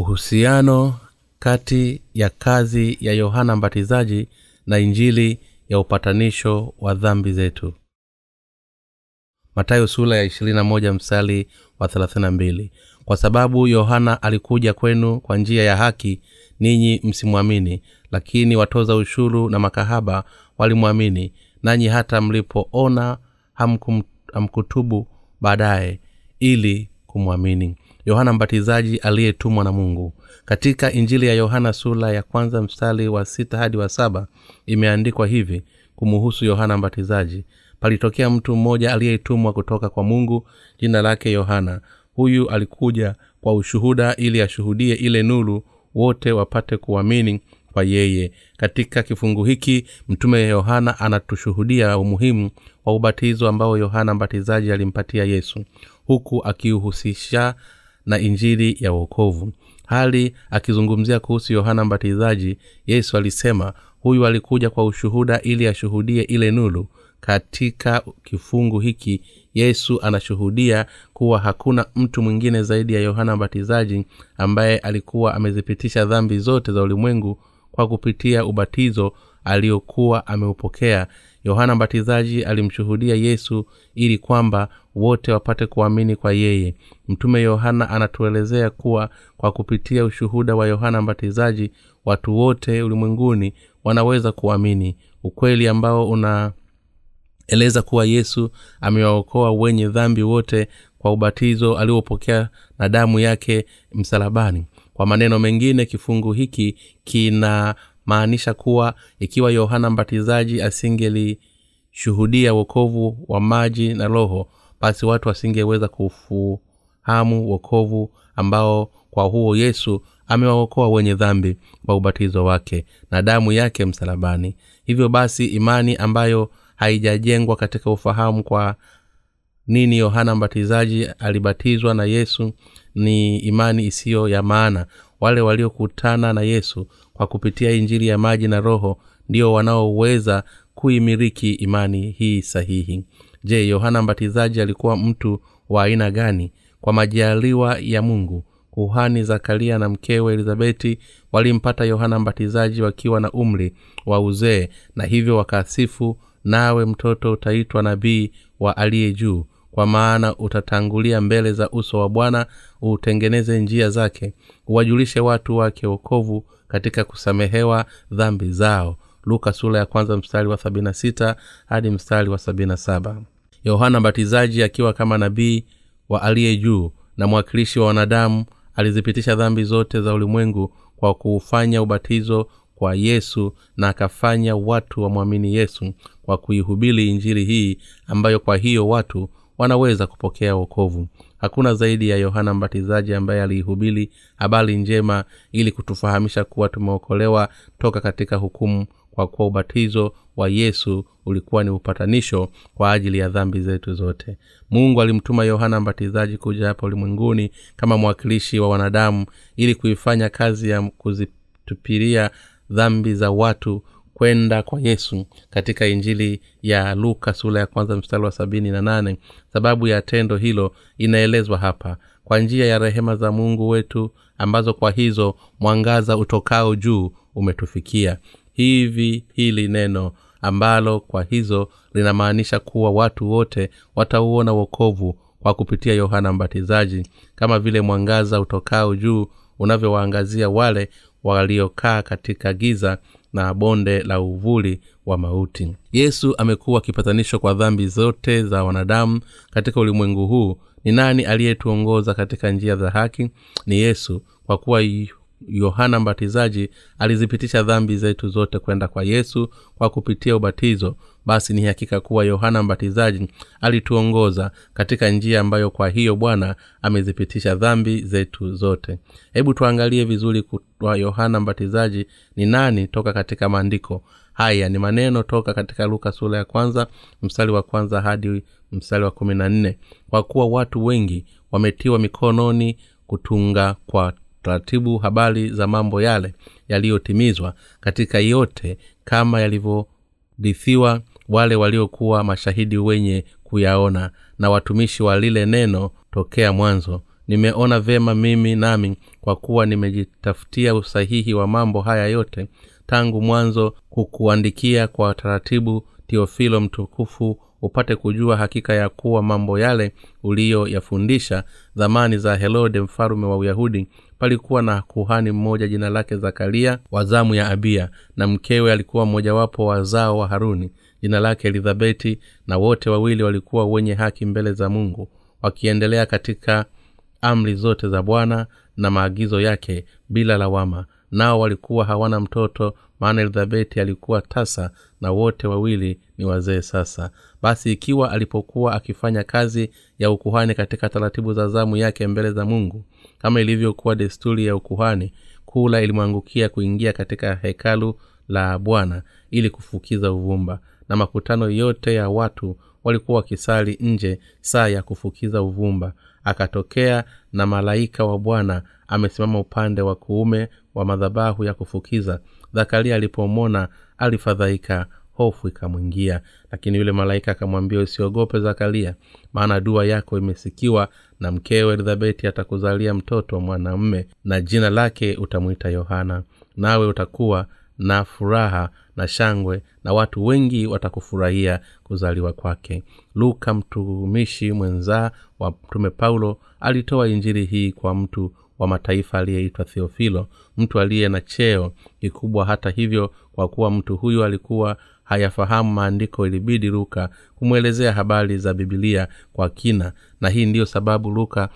uhusiano kati ya kazi ya yohana mbatizaji na injili ya upatanisho wa dhambi zetu. Matayo sula ya 21 mstari wa 32 kwa sababu yohana alikuja kwenu kwa njia ya haki ninyi msimwamini lakini watoza ushuru na makahaba walimwamini nanyi hata mlipoona hamkutubu baadaye ili kumwamini yohana mbatizaji aliyetumwa na mungu. Katika injili ya yohana sula ya kwanza mstari wa sita hadi wa saba imeandikwa hivi kumuhusu yohana mbatizaji. Palitokea mtu mmoja aliyetumwa kutoka kwa mungu jina lake yohana. Huyu alikuja kwa ushuhuda ili ashuhudie ile nuru wote wapate kuamini kwa yeye. Katika kifungu hiki mtume yohana anatushuhudia umuhimu wa ubatizo ambao yohana mbatizaji alimpatia yesu huku akiuhusisha na injili ya uokovu hali akizungumzia kuhusu yohana mbatizaji yesu alisema huyu alikuja kwa ushuhuda ili ashuhudie ile nuru. Katika kifungu hiki yesu anashuhudia kuwa hakuna mtu mwingine zaidi ya yohana mbatizaji ambaye alikuwa amezipitisha dhambi zote za ulimwengu kwa kupitia ubatizo aliokuwa ameupokea yohana mbatizaji alimshuhudia yesu ili kwamba wote wapate kuamini kwa yeye. Mtume yohana anatuelezea kuwa kwa kupitia ushuhuda wa yohana mbatizaji watu wote ulimwenguni wanaweza kuamini. Ukweli ambao unaeleza kuwa yesu amewaokoa wenye dhambi wote kwa ubatizo aliopokea na damu yake msalabani. Kwa maneno mengine kifungu hiki kinamaanisha kuwa ikiwa yohana mbatizaji asingelishuhudia wokovu wa maji na roho basi watu wasingeweza kufuhamu wokovu ambao kwa huo yesu amewaokoa wenye dhambi kwa ubatizo wake na damu yake msalabani. Hivyo basi imani ambayo haijajengwa katika ufahamu kwa nini yohana mbatizaji alibatizwa na yesu ni imani isiyo ya maana wale waliokutana na yesu kwa kupitia injili ya maji na roho ndio wanaoweza kuimiriki imani hii sahihi. Je yohana mbatizaji alikuwa mtu wa aina gani? Kwa majaliwa ya mungu kuhani zakaria na mkewe elizabeti walimpata yohana mbatizaji wakiwa na umri wa uzee na hivyo wakasifu nawe mtoto utaitwa nabii wa aliye juu kwa maana utatangulia mbele za uso wa bwana utengeneze njia zake uwajulishe watu wake wokovu katika kusamehewa dhambi zao. Luka sura ya kwanza mstari wa sabina sita hadi mstari wa sabina saba. Yohana mbatizaji akiwa kama nabii wa aliye juu na mwakilishi wa wanadamu alizipitisha dhambi zote za ulimwengu kwa kuufanya ubatizo kwa yesu na akafanya watu wamwamini yesu kwa kuihubiri injili hii ambayo kwa hiyo watu wanaweza kupokea wokovu. Hakuna zaidi ya yohana mbatizaji ambaye aliihubiri habari njema ili kutufahamisha kuwa tumeokolewa toka katika hukumu kwa kuwa ubatizo wa yesu ulikuwa ni upatanisho kwa ajili ya dhambi zetu zote. Mungu alimtuma yohana mbatizaji kuja hapa ulimwenguni kama mwakilishi wa wanadamu ili kuifanya kazi ya kuzitupilia dhambi za watu kwenda kwa yesu katika injili ya luka sura ya kwanza mstari wa sabini na nane. Sababu ya tendo hilo inaelezwa hapa. Kwa njia ya rehema za mungu wetu ambazo kwa hizo mwangaza utokao juu umetufikia. Hivi hili neno ambalo kwa hizo linamaanisha kuwa watu wote watauona wokovu kwa kupitia yohana mbatizaji. Kama vile mwangaza utokao juu unavyowaangazia wale waliokaa katika giza na bonde la uvuli wa mauti. Yesu amekuwa kipatanisho kwa dhambi zote za wanadamu katika ulimwengu huu. Ni nani aliyetuongoza katika njia za haki? Ni yesu kwa kuwa yohana mbatizaji alizipitisha dhambi zetu zote kwenda kwa yesu kwa kupitia ubatizo basi ni hakika kuwa yohana mbatizaji alituongoza katika njia ambayo kwa hiyo bwana amezipitisha dhambi zetu zote. Hebu tuangalie vizuri kwa yohana mbatizaji ni nani toka katika maandiko haya. Ni maneno toka katika luka sura ya kwanza mstari wa kwanza hadi mstari wa kumi na nne. Kwa kuwa watu wengi wametiwa mikononi kutunga kwa taratibu habari za mambo yale yaliyotimizwa katika yote kama yalivyorithiwa wale waliokuwa mashahidi wenye kuyaona na watumishi wa lile neno tokea mwanzo. Nimeona vema mimi nami kwa kuwa nimejitafutia usahihi wa mambo haya yote tangu mwanzo kukuandikia kwa taratibu tiofilo mtukufu upate kujua hakika ya kuwa mambo yale uliyoyafundisha zamani za herode mfalume wa uyahudi palikuwa na kuhani mmoja jina lake zakaria wa zamu ya abia na mkewe alikuwa mmojawapo wazao wa haruni jina lake elizabeti na wote wawili walikuwa wenye haki mbele za mungu wakiendelea katika amri zote za bwana na maagizo yake bila lawama. Nao walikuwa hawana mtoto maana elizabeti alikuwa tasa na wote wawili ni wazee sasa. Basi ikiwa alipokuwa akifanya kazi ya ukuhani katika taratibu za zamu yake mbele za mungu kama ilivyokuwa desturi ya ukuhani kula ilimwangukia kuingia katika hekalu la bwana ili kufukiza uvumba. Na makutano yote ya watu walikuwa wakisali nje saa ya kufukiza uvumba. Akatokea na malaika wa bwana amesimama upande wa kuume wa madhabahu ya kufukiza. Zakaria alipomwona alifadhaika hofu ikamwingia. Lakini yule malaika akamwambia usiogope zakaria maana dua yako imesikiwa na mkewe elizabeti atakuzalia mtoto mwanamme na jina lake utamwita yohana. Nawe utakuwa na furaha na shangwe na watu wengi watakufurahia kuzaliwa kwake. Luka mtumishi mwenzaa wa mtume paulo alitoa injiri hii kwa mtu wa mataifa aliyeitwa theofilo mtu aliye na cheo kikubwa. Hata hivyo kwa kuwa mtu huyu alikuwa hayafahamu maandiko ilibidi luka kumwelezea habari za bibilia kwa kina. Na hii ndiyo sababu luka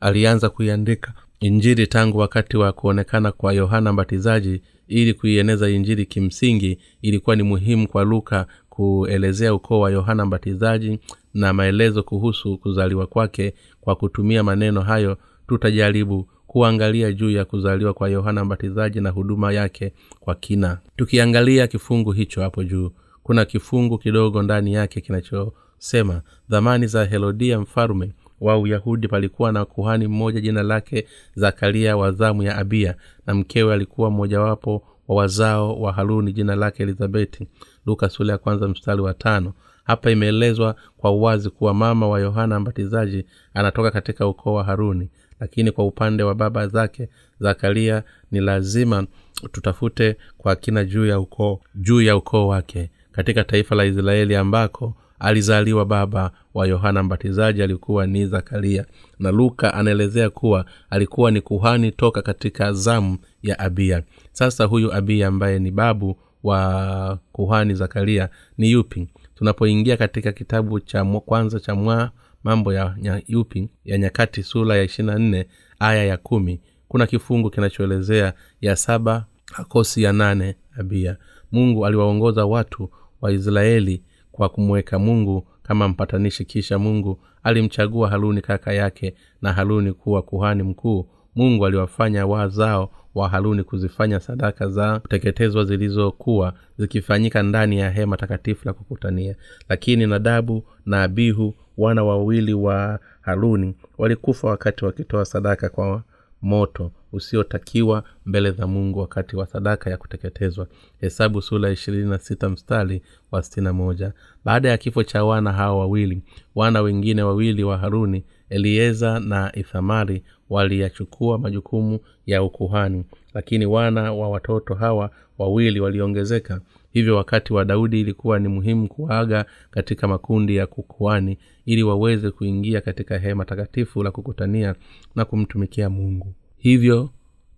alianza kuiandika injili tangu wakati wa kuonekana kwa yohana mbatizaji ili kuieneza injili kimsingi. Ilikuwa ni muhimu kwa luka kuelezea ukoo wa yohana mbatizaji na maelezo kuhusu kuzaliwa kwake. Kwa kutumia maneno hayo tutajaribu kuangalia juu ya kuzaliwa kwa yohana mbatizaji na huduma yake kwa kina. Tukiangalia kifungu hicho hapo juu kuna kifungu kidogo ndani yake kinachosema dhamani za herodia mfalume wa uyahudi palikuwa na kuhani mmoja jina lake zakaria wa zamu ya abia na mkewe alikuwa mmojawapo wa wazao wa haruni jina lake elizabeti. Luka sula ya kwanza mstari wa tano. Hapa imeelezwa kwa uwazi kuwa mama wa yohana mbatizaji anatoka katika ukoo wa haruni lakini kwa upande wa baba zake zakaria ni lazima tutafute kwa kina juu ya ukoo juu ya ukoo wake katika taifa la israeli ambako alizaliwa baba wa yohana mbatizaji alikuwa ni zakaria. Na luka anaelezea kuwa alikuwa ni kuhani toka katika zamu ya abia. Sasa huyu abia ambaye ni babu wa kuhani zakaria ni yupi? Tunapoingia katika kitabu cha kwanza cha mwa mambo ya, ya yupi ya nyakati sura ya ishirina nne aya ya kumi. Kuna kifungu kinachoelezea ya saba akosi ya nane abia. Mungu aliwaongoza watu wa israeli kwa kumweka mungu kama mpatanishi kisha mungu alimchagua haruni kaka yake na haruni kuwa kuhani mkuu. Mungu aliwafanya wazao wa haruni kuzifanya sadaka za kuteketezwa zilizokuwa zikifanyika ndani ya hema takatifu la kukutania. Lakini nadabu na abihu wana wawili wa haruni walikufa wakati wakitoa sadaka kwa moto usiotakiwa mbele za mungu wakati wa sadaka ya kuteketezwa. Hesabu sula ishirini na sita mstari wa sitini moja. Baada ya kifo cha wana hawa wawili wana wengine wawili wa haruni elieza na ithamari waliyachukua majukumu ya ukuhani. Lakini wana wa watoto hawa wawili waliongezeka hivyo wakati wa daudi ilikuwa ni muhimu kuaga katika makundi ya kukuani ili waweze kuingia katika hema takatifu la kukutania na kumtumikia mungu. Hivyo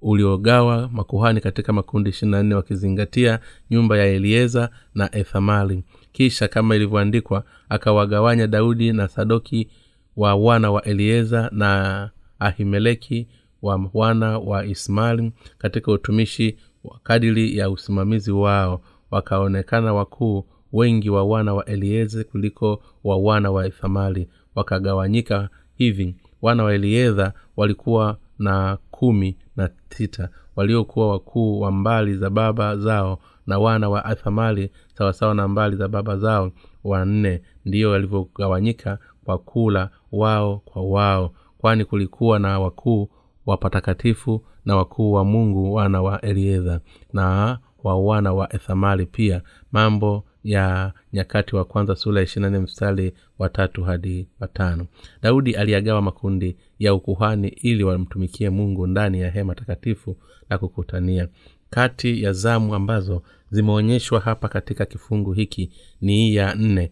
uliogawa makuhani katika makundi ishirina nne wakizingatia nyumba ya elieza na ethamali kisha kama ilivyoandikwa akawagawanya daudi na sadoki wa wana wa elieza na ahimeleki wa wana wa ismaili katika utumishi wa kadiri ya usimamizi wao wakaonekana wakuu wengi wa wana wa elieze kuliko wa wana wa ithamali wakagawanyika hivi wana wa eliedha walikuwa na kumi na sita waliokuwa wakuu wa mbali za baba zao na wana wa athamali sawasawa na mbali za baba zao wanne. Ndiyo walivyogawanyika kwa kula wao kwa wao kwani kulikuwa na wakuu wa patakatifu na wakuu wa mungu wana wa eliedha na wa wana wa ethamali pia. Mambo ya nyakati wa kwanza sura ya ishirina mstari watatu hadi watano daudi aliyagawa makundi ya ukuhani ili wamtumikie mungu ndani ya hema takatifu la kukutania. Kati ya zamu ambazo zimeonyeshwa hapa katika kifungu hiki ni ya nne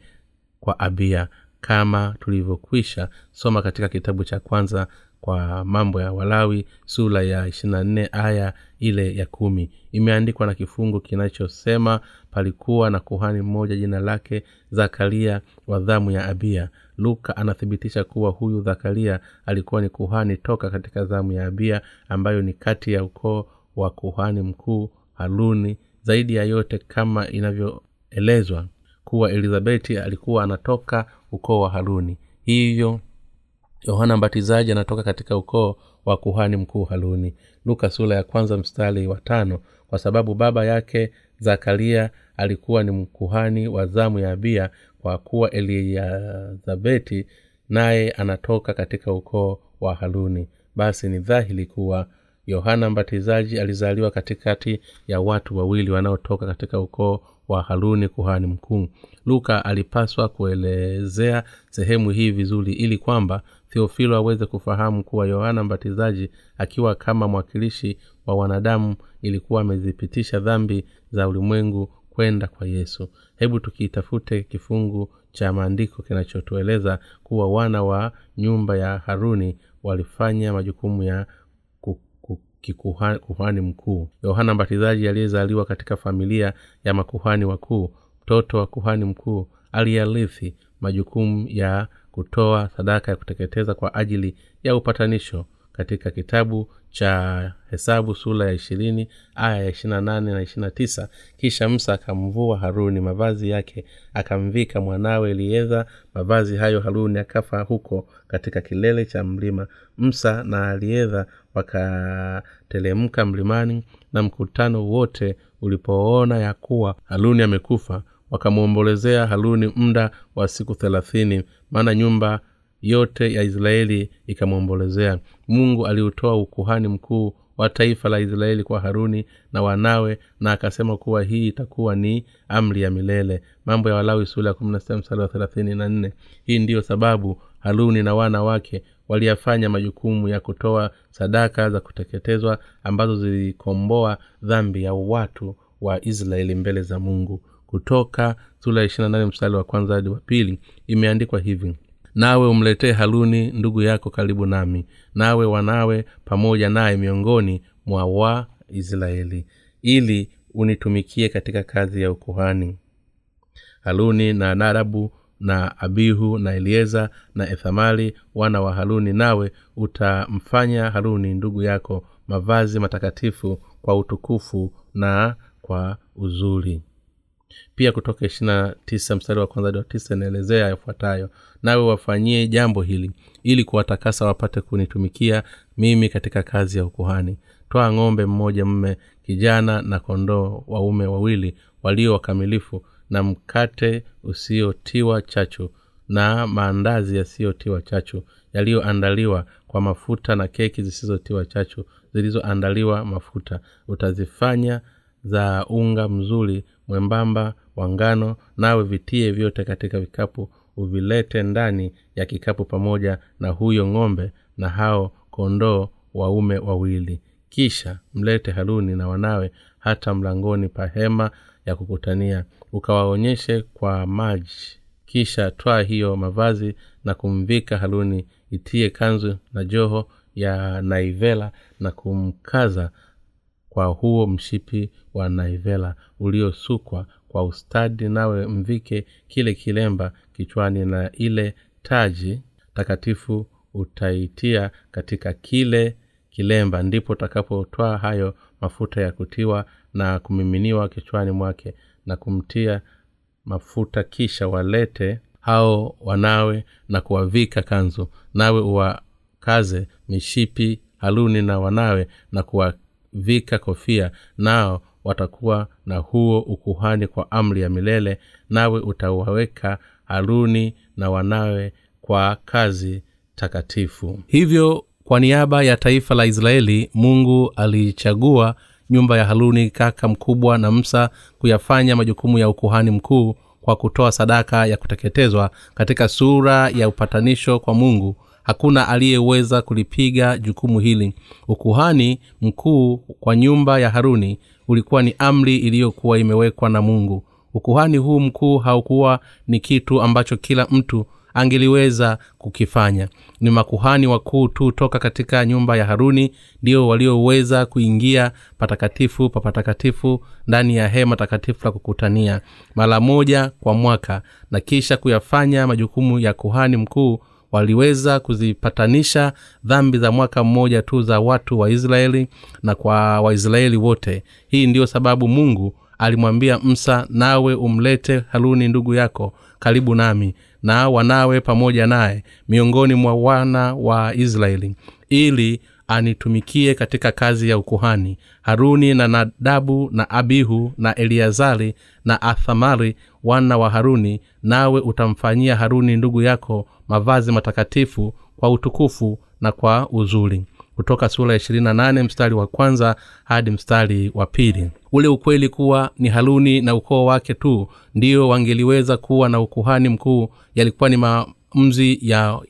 kwa abia. Kama tulivyokwisha soma katika kitabu cha kwanza kwa mambo ya walawi sura ya ishirina nne aya ile ya kumi. Imeandikwa na kifungu kinachosema palikuwa na kuhani mmoja jina lake zakaria wa dhamu ya abia. Luka anathibitisha kuwa huyu zakaria alikuwa ni kuhani toka katika dhamu ya abia ambayo ni kati ya ukoo wa kuhani mkuu haruni. Zaidi ya yote kama inavyoelezwa kuwa elizabeti alikuwa anatoka ukoo wa haruni. Hivyo yohana mbatizaji anatoka katika ukoo wa kuhani mkuu haruni. Luka sura ya kwanza mstari wa tano. Kwa sababu baba yake zakaria alikuwa ni mkuhani wa zamu ya abia kwa kuwa eliyazabeti naye anatoka katika ukoo wa haruni. Basi ni dhahiri kuwa yohana mbatizaji alizaliwa katikati ya watu wawili wanaotoka katika ukoo wa haruni kuhani mkuu. Luka alipaswa kuelezea sehemu hii vizuri ili kwamba theofilo aweze kufahamu kuwa yohana mbatizaji akiwa kama mwakilishi wa wanadamu ilikuwa amezipitisha dhambi za ulimwengu kwenda kwa yesu. Hebu tukitafute kifungu cha maandiko kinachotueleza kuwa wana wa nyumba ya haruni walifanya majukumu ya kikuhani mkuu. Yohana mbatizaji aliyezaliwa katika familia ya makuhani wakuu mtoto wa kuhani mkuu aliyarithi majukumu ya kutoa sadaka ya kuteketeza kwa ajili ya upatanisho katika kitabu cha hesabu sura ya ishirini aya ya ishirina nane na ishirina tisa. Kisha msa akamvua haruni mavazi yake akamvika mwanawe elieza mavazi hayo haruni akafa huko katika kilele cha mlima. Msa na aliedha wakatelemka mlimani na mkutano wote ulipoona ya kuwa haruni amekufa wakamwombolezea haruni muda wa siku thelathini maana nyumba yote ya israeli ikamwombolezea. Mungu aliutoa ukuhani mkuu wa taifa la israeli kwa haruni na wanawe na akasema kuwa hii itakuwa ni amri ya milele. Mambo ya walawi sula ya kumi na sita mstari wa thelathini na nne. Hii ndiyo sababu haruni na wana wake waliyafanya majukumu ya kutoa sadaka za kuteketezwa ambazo zilikomboa dhambi ya watu wa israeli mbele za mungu. Kutoka sura ya ishirina nane mstari wa kwanza hadi wa pili imeandikwa hivi nawe umletee haruni ndugu yako karibu nami nawe wanawe pamoja naye miongoni mwa waisraeli ili unitumikie katika kazi ya ukuhani. Haruni na nadabu na abihu na elieza na ethamali wana wa haruni nawe utamfanya haruni ndugu yako mavazi matakatifu kwa utukufu na kwa uzuri. Pia kutoka ishirina tisa mstari wa kwanza wa tisa inaelezea yafuatayo. Nawe wafanyie jambo hili ili kuwatakasa wapate kunitumikia mimi katika kazi ya ukuhani. Twaa ng'ombe mmoja mme kijana na kondoo waume wawili walio wakamilifu na mkate usiotiwa chachu na maandazi yasiyotiwa chachu yaliyoandaliwa kwa mafuta na keki zisizotiwa chachu zilizoandaliwa mafuta. Utazifanya za unga mzuri mwembamba wa ngano nawe vitie vyote katika vikapu uvilete ndani ya kikapu pamoja na huyo ng'ombe na hao kondoo waume wawili. Kisha mlete haruni na wanawe hata mlangoni pa hema ya kukutania ukawaonyeshe kwa maji. Kisha twaa hiyo mavazi na kumvika haruni itie kanzu na joho ya naivela na kumkaza kwa huo mshipi wa naivela uliosukwa kwa ustadi nawe mvike kile kilemba kichwani na ile taji takatifu utaitia katika kile kilemba. Ndipo utakapotwaa hayo mafuta ya kutiwa na kumiminiwa kichwani mwake na kumtia mafuta kisha walete hao wanawe na kuwavika kanzu. Nawe uwakaze mishipi haruni na wanawe na kuwavika kofia. Nao watakuwa na huo ukuhani kwa amri ya milele. Nawe utawaweka haruni na wanawe kwa kazi takatifu. Hivyo kwa niaba ya taifa la israeli mungu aliichagua nyumba ya haruni kaka mkubwa na msa kuyafanya majukumu ya ukuhani mkuu kwa kutoa sadaka ya kuteketezwa katika sura ya upatanisho kwa mungu. Hakuna aliyeweza kulipiga jukumu hili. Ukuhani mkuu kwa nyumba ya haruni ulikuwa ni amri iliyokuwa imewekwa na mungu. Ukuhani huu mkuu haukuwa ni kitu ambacho kila mtu angeliweza kukifanya. Ni makuhani wakuu tu toka katika nyumba ya haruni ndio walioweza kuingia patakatifu papatakatifu ndani ya hema takatifu la kukutania mara moja kwa mwaka na kisha kuyafanya majukumu ya kuhani mkuu waliweza kuzipatanisha dhambi za mwaka mmoja tu za watu wa israeli na kwa waisraeli wote. Hii ndiyo sababu mungu alimwambia msa nawe umlete haruni ndugu yako karibu nami na wanawe pamoja naye miongoni mwa wana wa israeli ili anitumikie katika kazi ya ukuhani haruni na nadabu na abihu na eliazari na athamari wana wa haruni nawe utamfanyia haruni ndugu yako mavazi matakatifu kwa utukufu na kwa uzuri kutoka sura ya ishirini na nane mstari wa kwanza hadi mstari wa pili. Ule ukweli kuwa ni haruni na ukoo wake tu ndio wangeliweza kuwa na ukuhani mkuu yalikuwa ni maamuzi ya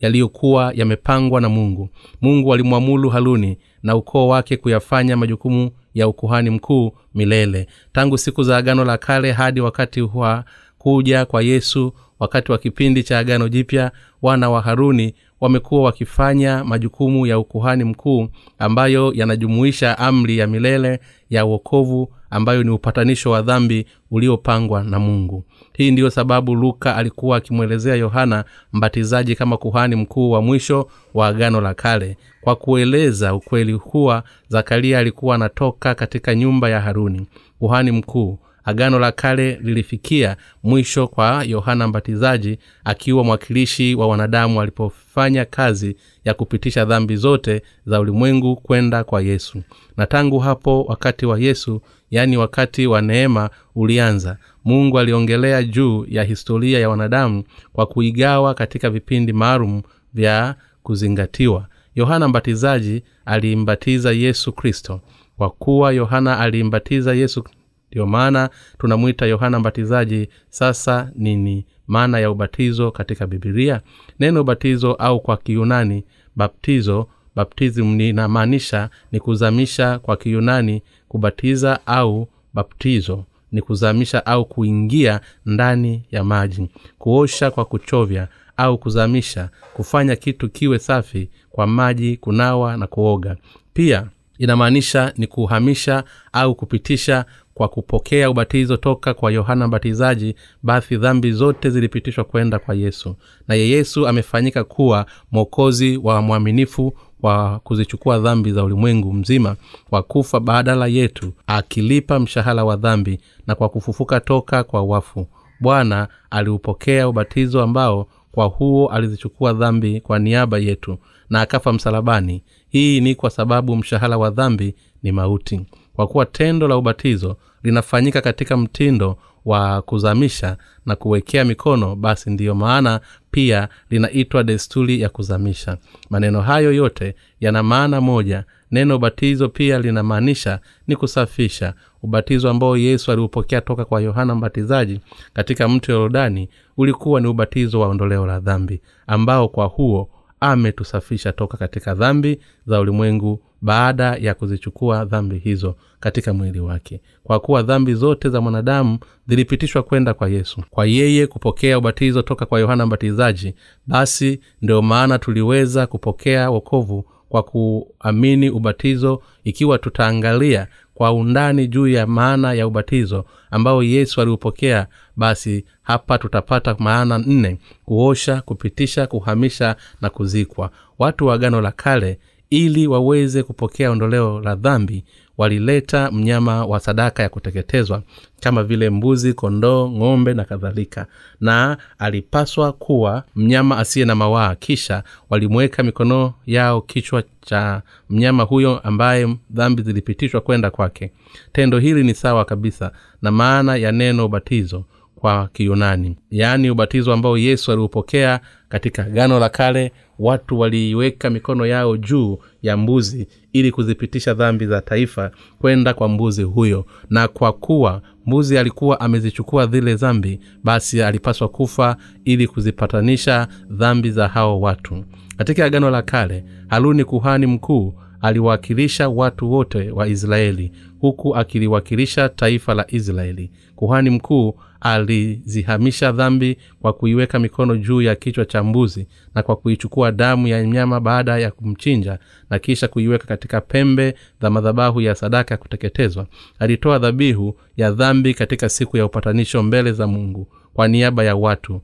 yaliyokuwa yamepangwa na mungu. Mungu alimwamulu haruni na ukoo wake kuyafanya majukumu ya ukuhani mkuu milele. Tangu siku za agano la kale hadi wakati wa kuja kwa yesu wakati wa kipindi cha agano jipya wana wa haruni wamekuwa wakifanya majukumu ya ukuhani mkuu ambayo yanajumuisha amri ya milele ya uokovu ambayo ni upatanisho wa dhambi uliopangwa na mungu. Hii ndiyo sababu luka alikuwa akimwelezea yohana mbatizaji kama kuhani mkuu wa mwisho wa agano la kale kwa kueleza ukweli kuwa zakaria alikuwa anatoka katika nyumba ya haruni kuhani mkuu agano la kale lilifikia mwisho kwa yohana mbatizaji akiwa mwakilishi wa wanadamu alipofanya kazi ya kupitisha dhambi zote za ulimwengu kwenda kwa yesu. Na tangu hapo wakati wa yesu yaani wakati wa neema ulianza. Mungu aliongelea juu ya historia ya wanadamu kwa kuigawa katika vipindi maalum vya kuzingatiwa. Yohana mbatizaji alimbatiza yesu kristo. Kwa kuwa yohana alimbatiza yesu ndiyo maana tunamwita yohana mbatizaji sasa nini maana ya ubatizo katika bibilia neno ubatizo au kwa kiyunani baptizo. Baptism linamaanisha ni kuzamisha kwa kiyunani kubatiza au baptizo. Ni kuzamisha au kuingia ndani ya maji kuosha kwa kuchovya au kuzamisha kufanya kitu kiwe safi kwa maji kunawa na kuoga. Pia inamaanisha ni kuhamisha au kupitisha kwa kupokea ubatizo toka kwa yohana mbatizaji basi dhambi zote zilipitishwa kwenda kwa yesu. Naye yesu amefanyika kuwa mwokozi wa mwaminifu wa kuzichukua dhambi za ulimwengu mzima kwa kufa badala yetu akilipa mshahara wa dhambi na kwa kufufuka toka kwa wafu. Bwana aliupokea ubatizo ambao kwa huo alizichukua dhambi kwa niaba yetu na akafa msalabani. Hii ni kwa sababu mshahara wa dhambi ni mauti kwa kuwa tendo la ubatizo linafanyika katika mtindo wa kuzamisha na kuwekea mikono basi ndiyo maana pia linaitwa desturi ya kuzamisha. Maneno hayo yote yana maana moja. Neno ubatizo pia linamaanisha ni kusafisha. Ubatizo ambao yesu aliupokea toka kwa yohana mbatizaji katika mto yorodani ulikuwa ni ubatizo wa ondoleo la dhambi ambao kwa huo ametusafisha toka katika dhambi za ulimwengu baada ya kuzichukua dhambi hizo katika mwili wake. Kwa kuwa dhambi zote za mwanadamu zilipitishwa kwenda kwa yesu. Kwa yeye kupokea ubatizo toka kwa yohana mbatizaji basi ndio maana tuliweza kupokea wokovu kwa kuamini ubatizo ikiwa tutaangalia kwa undani juu ya maana ya ubatizo ambao yesu aliupokea basi hapa tutapata maana nne kuosha kupitisha kuhamisha na kuzikwa. Watu wa agano la kale ili waweze kupokea ondoleo la dhambi walileta mnyama wa sadaka ya kuteketezwa kama vile mbuzi kondoo ng'ombe na kadhalika. Na alipaswa kuwa mnyama asiye na mawaa. Kisha walimweka mikono yao kichwa cha mnyama huyo ambaye dhambi zilipitishwa kwenda kwake. Tendo hili ni sawa kabisa na maana ya neno ubatizo kwa kiyunani. Yaani ubatizo ambao yesu aliupokea katika gano la kale watu waliiweka mikono yao juu ya mbuzi ili kuzipitisha dhambi za taifa kwenda kwa mbuzi huyo. Na kwa kuwa mbuzi alikuwa amezichukua zile dhambi basi alipaswa kufa ili kuzipatanisha dhambi za hao watu. Katika agano la kale haruni kuhani mkuu aliwakilisha watu wote wa israeli huku akiliwakilisha taifa la israeli. Kuhani mkuu alizihamisha dhambi kwa kuiweka mikono juu ya kichwa cha mbuzi na kwa kuichukua damu ya mnyama baada ya kumchinja na kisha kuiweka katika pembe za madhabahu ya sadaka ya kuteketezwa. Alitoa dhabihu ya dhambi katika siku ya upatanisho mbele za mungu kwa niaba ya watu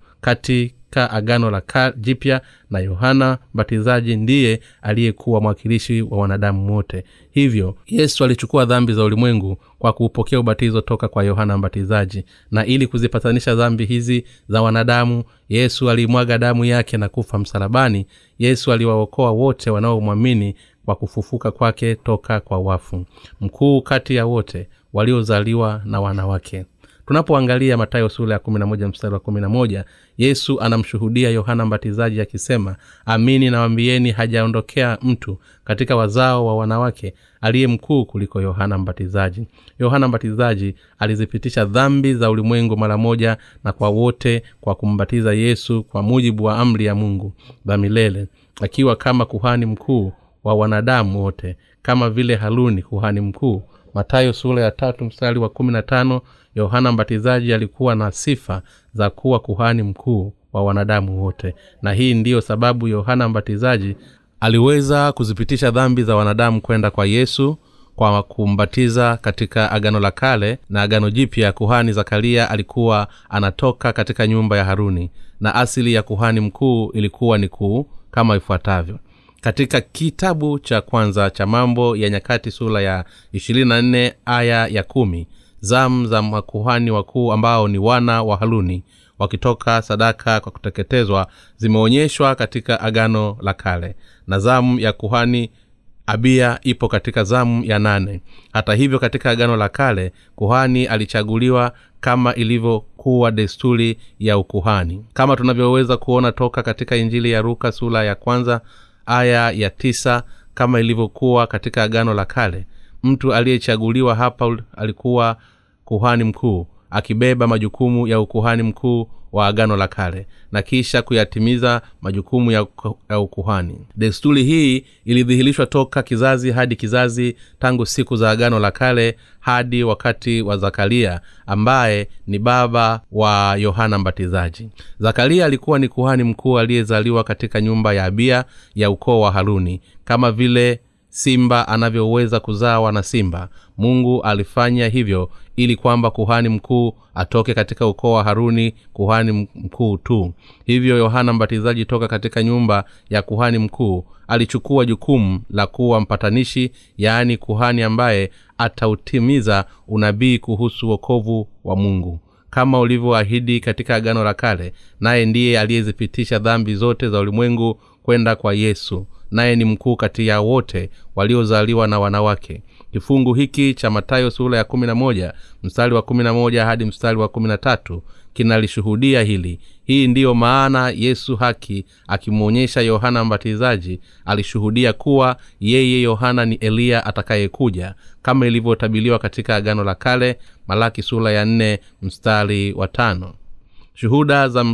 katika agano la jipya na yohana mbatizaji ndiye aliyekuwa mwakilishi wa wanadamu wote. Hivyo yesu alichukua dhambi za ulimwengu kwa kuupokea ubatizo toka kwa yohana mbatizaji. Na ili kuzipatanisha dhambi hizi za wanadamu yesu alimwaga damu yake na kufa msalabani. Yesu aliwaokoa wote wanaomwamini kwa kufufuka kwake toka kwa wafu. Mkuu kati ya wote waliozaliwa na wanawake tunapoangalia matayo sura ya kumi na moja mstari wa kumi na moja yesu anamshuhudia yohana mbatizaji akisema amini nawambieni hajaondokea mtu katika wazao wa wanawake aliye mkuu kuliko yohana mbatizaji. Yohana mbatizaji alizipitisha dhambi za ulimwengu mara moja na kwa wote kwa kumbatiza yesu kwa mujibu wa amri ya mungu za milele akiwa kama kuhani mkuu wa wanadamu wote kama vile haruni kuhani mkuu. Matayo sura ya tatu mstari wa kumi na tano yohana mbatizaji alikuwa na sifa za kuwa kuhani mkuu wa wanadamu wote. Na hii ndiyo sababu yohana mbatizaji aliweza kuzipitisha dhambi za wanadamu kwenda kwa yesu kwa kumbatiza katika agano la kale na agano jipya. Kuhani zakaria alikuwa anatoka katika nyumba ya haruni na asili ya kuhani mkuu ilikuwa ni kuu kama ifuatavyo. Katika kitabu cha kwanza cha mambo ya nyakati sura ya 24 aya ya kumi zamu za makuhani wakuu ambao ni wana wa haruni wakitoka sadaka kwa kuteketezwa zimeonyeshwa katika agano la kale. Na zamu ya kuhani abia ipo katika zamu ya nane. Hata hivyo katika agano la kale kuhani alichaguliwa kama ilivyokuwa desturi ya ukuhani. Kama tunavyoweza kuona toka katika injili ya ruka sura ya kwanza aya ya tisa kama ilivyokuwa katika agano la kale mtu aliyechaguliwa hapa alikuwa kuhani mkuu akibeba majukumu ya ukuhani mkuu wa agano la kale na kisha kuyatimiza majukumu ya, ukuhani. Desturi hii ilidhihirishwa toka kizazi hadi kizazi tangu siku za agano la kale hadi wakati wa zakaria ambaye ni baba wa yohana mbatizaji. Zakaria alikuwa ni kuhani mkuu aliyezaliwa katika nyumba ya abia ya ukoo wa haruni kama vile simba anavyoweza kuzaa wana simba. Mungu alifanya hivyo ili kwamba kuhani mkuu atoke katika ukoo wa haruni kuhani mkuu tu. Hivyo yohana mbatizaji toka katika nyumba ya kuhani mkuu alichukua jukumu la kuwa mpatanishi yaani kuhani ambaye atautimiza unabii kuhusu wokovu wa mungu. Kama ulivyoahidi katika agano la kale naye ndiye aliyezipitisha dhambi zote za ulimwengu kwenda kwa yesu naye ni mkuu kati ya wote waliozaliwa na wanawake. Kifungu hiki cha matayo sura ya kumi na moja mstari wa kumi na moja hadi mstari wa kumi na tatu kinalishuhudia hili. Hii ndiyo maana yesu haki akimwonyesha yohana mbatizaji alishuhudia kuwa yeye yohana ni eliya atakayekuja kama ilivyotabiliwa katika agano la kale malaki sura ya nne mstari wa tano. Shuhuda za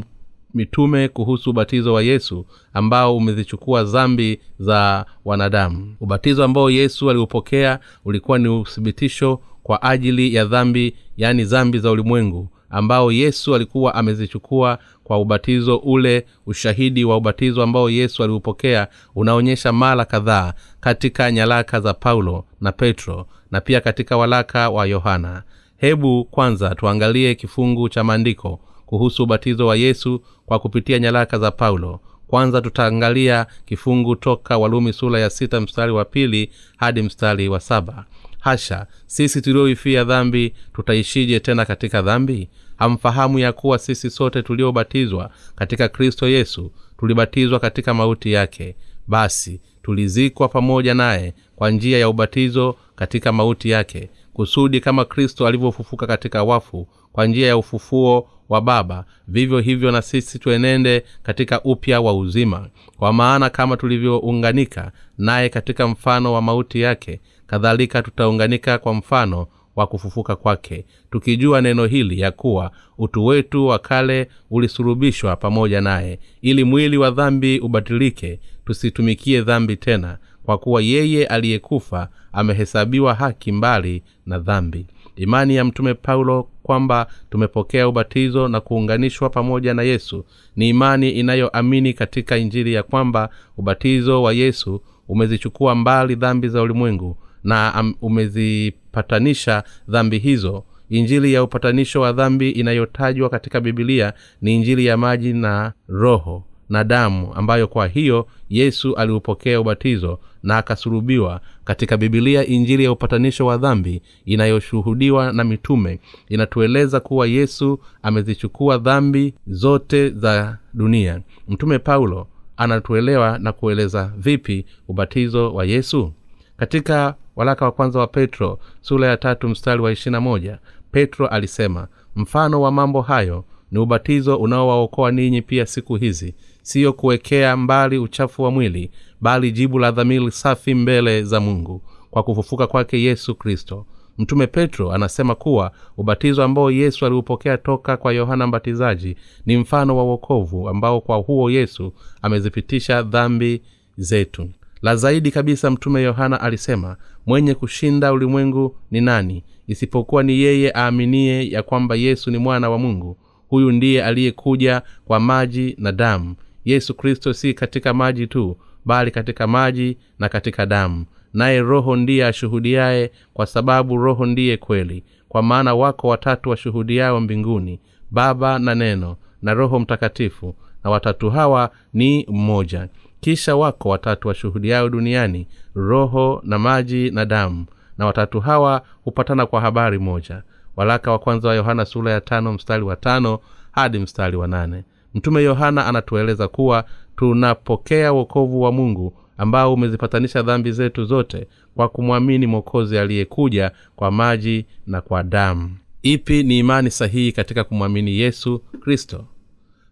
mitume kuhusu ubatizo wa yesu ambao umezichukua zambi za wanadamu. Ubatizo ambao yesu aliupokea ulikuwa ni uthibitisho kwa ajili ya dhambi yaani zambi za ulimwengu ambao yesu alikuwa amezichukua kwa ubatizo ule ushahidi wa ubatizo ambao yesu aliupokea unaonyesha mara kadhaa katika nyaraka za paulo na petro na pia katika walaka wa yohana. Hebu kwanza tuangalie kifungu cha maandiko kuhusu ubatizo wa yesu kwa kupitia nyaraka za paulo. Kwanza tutaangalia kifungu toka walumi sura ya sita mstari wa pili hadi mstari wa saba. Hasha sisi tulioifia dhambi tutaishije tena katika dhambi? Hamfahamu ya kuwa sisi sote tuliobatizwa katika kristo yesu tulibatizwa katika mauti yake. Basi tulizikwa pamoja naye kwa njia ya ubatizo katika mauti yake kusudi kama kristo alivyofufuka katika wafu kwa njia ya ufufuo wa baba vivyo hivyo na sisi tuenende katika upya wa uzima. Kwa maana kama tulivyounganika naye katika mfano wa mauti yake kadhalika tutaunganika kwa mfano wa kufufuka kwake. Tukijua neno hili ya kuwa utu wetu wa kale ulisurubishwa pamoja naye ili mwili wa dhambi ubatilike tusitumikie dhambi tena kwa kuwa yeye aliyekufa amehesabiwa haki mbali na dhambi imani ya mtume paulo kwamba tumepokea ubatizo na kuunganishwa pamoja na yesu ni imani inayoamini katika injili ya kwamba ubatizo wa yesu umezichukua mbali dhambi za ulimwengu na um, umezipatanisha dhambi hizo. Injili ya upatanisho wa dhambi inayotajwa katika bibilia ni injili ya maji na roho na damu ambayo kwa hiyo yesu aliupokea ubatizo na akasulubiwa katika bibilia injili ya upatanisho wa dhambi inayoshuhudiwa na mitume. Inatueleza kuwa yesu amezichukua dhambi zote za dunia. Mtume paulo anatuelewa na kueleza vipi ubatizo wa yesu. Katika waraka wa kwanza wa petro sura ya tatu mstari wa ishirina moja petro alisema mfano wa mambo hayo ni ubatizo unaowaokoa ninyi pia siku hizi. Siyo kuwekea mbali uchafu wa mwili bali jibu la dhamiri safi mbele za mungu. Kwa kufufuka kwake yesu kristo. Mtume petro anasema kuwa ubatizo ambao yesu aliupokea toka kwa yohana mbatizaji ni mfano wa uokovu ambao kwa huo yesu amezipitisha dhambi zetu. La zaidi kabisa mtume yohana alisema mwenye kushinda ulimwengu ni nani? Isipokuwa ni yeye aaminie ya kwamba yesu ni mwana wa mungu huyu ndiye aliyekuja kwa maji na damu. Yesu kristo si katika maji tu bali katika maji na katika damu. Naye roho ndiye ashuhudiaye kwa sababu roho ndiye kweli. Kwa maana wako watatu washuhudiao mbinguni baba na neno na roho mtakatifu na watatu hawa ni mmoja. Kisha wako watatu washuhudiao duniani roho na maji na damu. Na watatu hawa hupatana kwa habari moja walaka wa kwanza wa yohana sura ya tano mstari wa tano hadi mstari wa nane. Mtume yohana anatueleza kuwa tunapokea wokovu wa mungu ambao umezipatanisha dhambi zetu zote kwa kumwamini mwokozi aliyekuja kwa maji na kwa damu. Ipi ni imani sahihi katika kumwamini yesu kristo?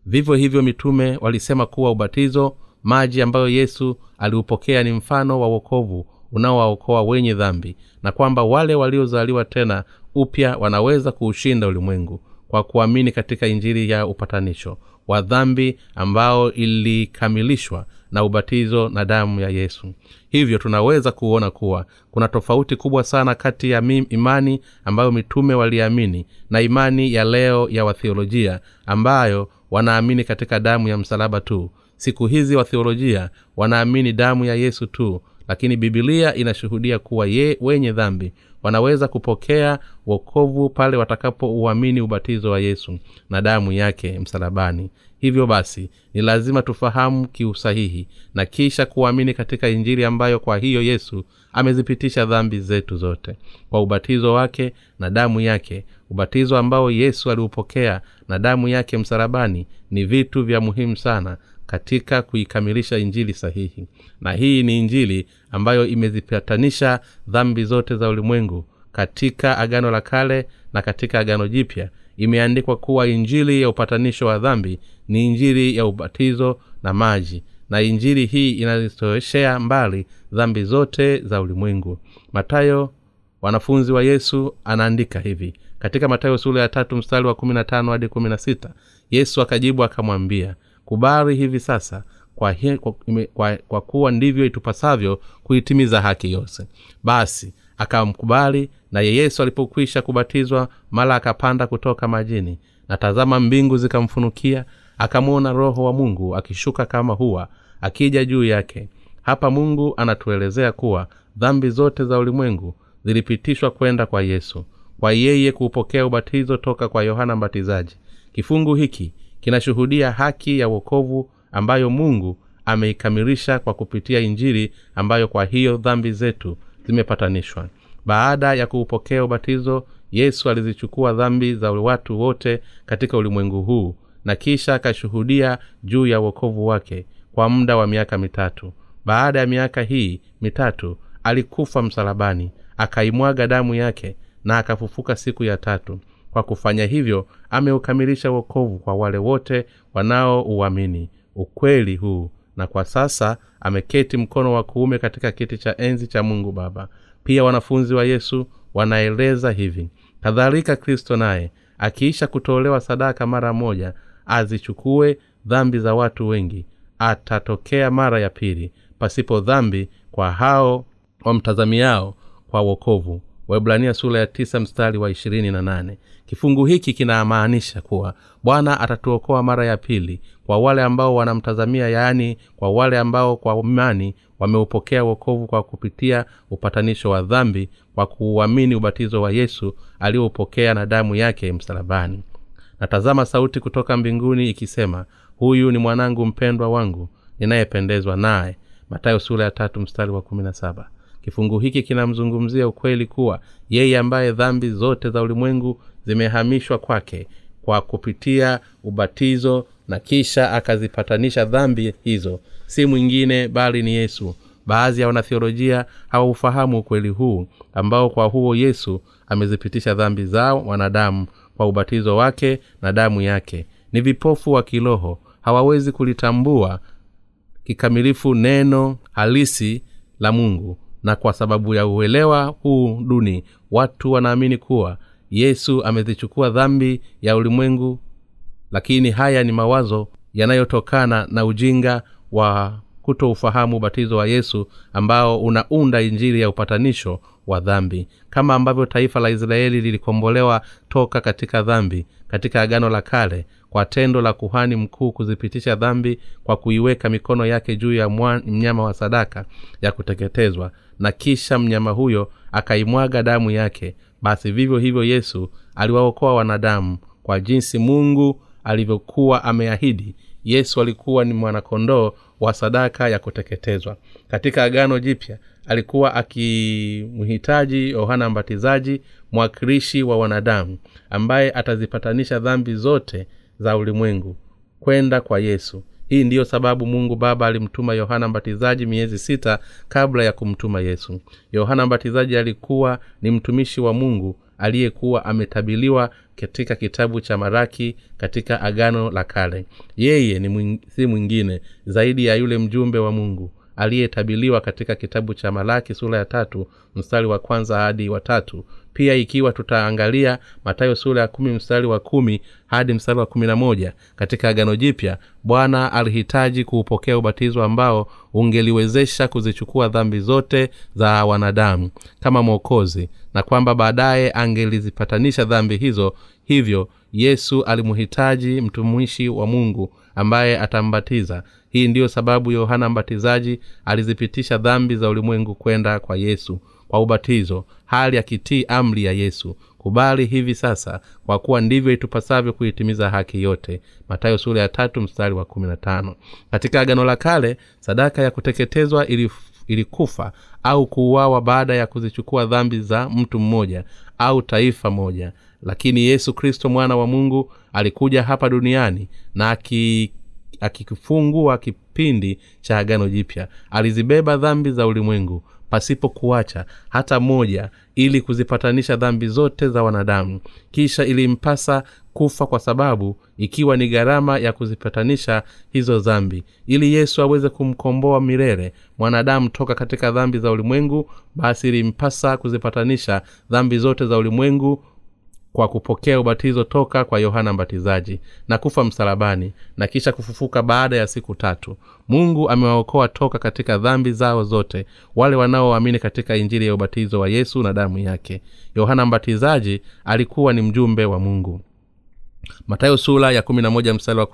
Vivyo hivyo mitume walisema kuwa ubatizo maji ambayo yesu aliupokea ni mfano wa wokovu unaowaokoa wenye dhambi na kwamba wale waliozaliwa tena upya wanaweza kuushinda ulimwengu kwa kuamini katika injili ya upatanisho wa dhambi ambao ilikamilishwa na ubatizo na damu ya yesu. Hivyo tunaweza kuona kuwa kuna tofauti kubwa sana kati ya imani ambayo mitume waliamini na imani ya leo ya wathiolojia ambayo wanaamini katika damu ya msalaba tu. Siku hizi wathiolojia wanaamini damu ya yesu tu lakini bibilia inashuhudia kuwa ye wenye dhambi wanaweza kupokea wokovu pale watakapouamini ubatizo wa yesu na damu yake msalabani. Hivyo basi ni lazima tufahamu kiusahihi na kisha kuamini katika injili ambayo kwa hiyo yesu amezipitisha dhambi zetu zote. Kwa ubatizo wake na damu yake ubatizo ambao yesu aliupokea na damu yake msalabani ni vitu vya muhimu sana katika kuikamilisha injili sahihi. Na hii ni injili ambayo imezipatanisha dhambi zote za ulimwengu katika agano la kale na katika agano jipya. Imeandikwa kuwa injili ya upatanisho wa dhambi ni injili ya ubatizo na maji. Na injili hii inazitoeshea mbali dhambi zote za ulimwengu. Matayo wanafunzi wa yesu anaandika hivi katika matayo sura ya tatu mstari wa kumi na tano hadi kumi na sita yesu akajibu akamwambia kubali hivi sasa kwa, he, kwa, kwa, kwa kuwa ndivyo itupasavyo kuitimiza haki yose. Basi akamkubali naye yesu alipokwisha kubatizwa mala akapanda kutoka majini na tazama mbingu zikamfunukia akamwona roho wa mungu akishuka kama huwa akija juu yake. Hapa mungu anatuelezea kuwa dhambi zote za ulimwengu zilipitishwa kwenda kwa yesu kwa yeye kuupokea ubatizo toka kwa yohana mbatizaji. Kifungu hiki kinashuhudia haki ya uokovu ambayo mungu ameikamilisha kwa kupitia injili ambayo kwa hiyo dhambi zetu zimepatanishwa. Baada ya kuupokea ubatizo yesu alizichukua dhambi za watu wote katika ulimwengu huu na kisha akashuhudia juu ya uokovu wake kwa muda wa miaka mitatu. Baada ya miaka hii mitatu alikufa msalabani akaimwaga damu yake na akafufuka siku ya tatu. Kwa kufanya hivyo ameukamilisha wokovu kwa wale wote wanaouamini ukweli huu na kwa sasa ameketi mkono wa kuume katika kiti cha enzi cha mungu baba. Pia wanafunzi wa yesu wanaeleza hivi kadhalika kristo naye akiisha kutolewa sadaka mara moja azichukue dhambi za watu wengi atatokea mara ya pili pasipo dhambi kwa hao wamtazamiao kwa wokovu waibrania sura ya tisa mstari wa ishirini na nane. Kifungu hiki kinamaanisha kuwa bwana atatuokoa mara ya pili kwa wale ambao wanamtazamia yaani kwa wale ambao kwa imani wameupokea wokovu kwa kupitia upatanisho wa dhambi kwa kuuamini ubatizo wa yesu alioupokea na damu yake msalabani. Natazama sauti kutoka mbinguni ikisema huyu ni mwanangu mpendwa wangu ninayependezwa naye. Matayo sura ya tatu mstari wa kumi na saba kifungu hiki kinamzungumzia ukweli kuwa yeye ambaye dhambi zote za ulimwengu zimehamishwa kwake kwa kupitia ubatizo na kisha akazipatanisha dhambi hizo si mwingine bali ni yesu. Baadhi ya wanathiolojia hawaufahamu ukweli huu ambao kwa huo yesu amezipitisha dhambi zao wanadamu kwa ubatizo wake na damu yake. Ni vipofu wa kiroho hawawezi kulitambua kikamilifu neno halisi la mungu na kwa sababu ya uelewa huu duni watu wanaamini kuwa yesu amezichukua dhambi ya ulimwengu lakini haya ni mawazo yanayotokana na ujinga wa kutoufahamu ubatizo wa yesu ambao unaunda injili ya upatanisho wa dhambi. Kama ambavyo taifa la israeli lilikombolewa toka katika dhambi katika agano la kale kwa tendo la kuhani mkuu kuzipitisha dhambi kwa kuiweka mikono yake juu ya mnyama wa sadaka ya kuteketezwa. Na kisha mnyama huyo akaimwaga damu yake. Basi vivyo hivyo yesu aliwaokoa wanadamu. Kwa jinsi mungu alivyokuwa ameahidi yesu alikuwa ni mwanakondoo wa sadaka ya kuteketezwa. Katika agano jipya alikuwa akimhitaji yohana mbatizaji mwakilishi wa wanadamu ambaye atazipatanisha dhambi zote za ulimwengu kwenda kwa yesu. Hii ndiyo sababu mungu baba alimtuma yohana mbatizaji miezi sita kabla ya kumtuma yesu. Yohana mbatizaji alikuwa ni mtumishi wa mungu aliyekuwa ametabiliwa katika kitabu cha maraki katika agano la kale. Yeye ni mwing, si mwingine zaidi ya yule mjumbe wa mungu aliyetabiliwa katika kitabu cha malaki sura ya tatu mstari wa kwanza hadi watatu pia ikiwa tutaangalia matayo sura ya kumi mstari wa kumi hadi mstari wa kumi na moja katika agano jipya bwana alihitaji kuupokea ubatizo ambao ungeliwezesha kuzichukua dhambi zote za wanadamu kama mwokozi na kwamba baadaye angelizipatanisha dhambi hizo hivyo yesu alimhitaji mtumishi wa mungu ambaye atambatiza. Hii ndiyo sababu yohana mbatizaji alizipitisha dhambi za ulimwengu kwenda kwa yesu kwa ubatizo hali akitii amri ya yesu. Kubali hivi sasa kwa kuwa ndivyo itupasavyo kuitimiza haki yote. Matayo sura ya tatu mstari wa kumi na tano. Katika agano la kale sadaka ya kuteketezwa ilikufa au kuuawa baada ya kuzichukua dhambi za mtu mmoja au taifa moja lakini yesu kristo mwana wa mungu alikuja hapa duniani na aki akifungua kipindi cha agano jipya. Alizibeba dhambi za ulimwengu pasipo kuacha hata moja ili kuzipatanisha dhambi zote za wanadamu. Kisha ilimpasa kufa kwa sababu ikiwa ni gharama ya kuzipatanisha hizo dhambi ili yesu aweze kumkomboa milele mwanadamu toka katika dhambi za ulimwengu basi ilimpasa kuzipatanisha dhambi zote za ulimwengu kwa kupokea ubatizo toka kwa yohana mbatizaji na kufa msalabani na kisha kufufuka baada ya siku tatu. Mungu amewaokoa toka katika dhambi zao zote wale wanaoamini katika injili ya ubatizo wa yesu na damu yake. Yohana mbatizaji alikuwa ni mjumbe wa mungu. Matayo sula ya mstari wa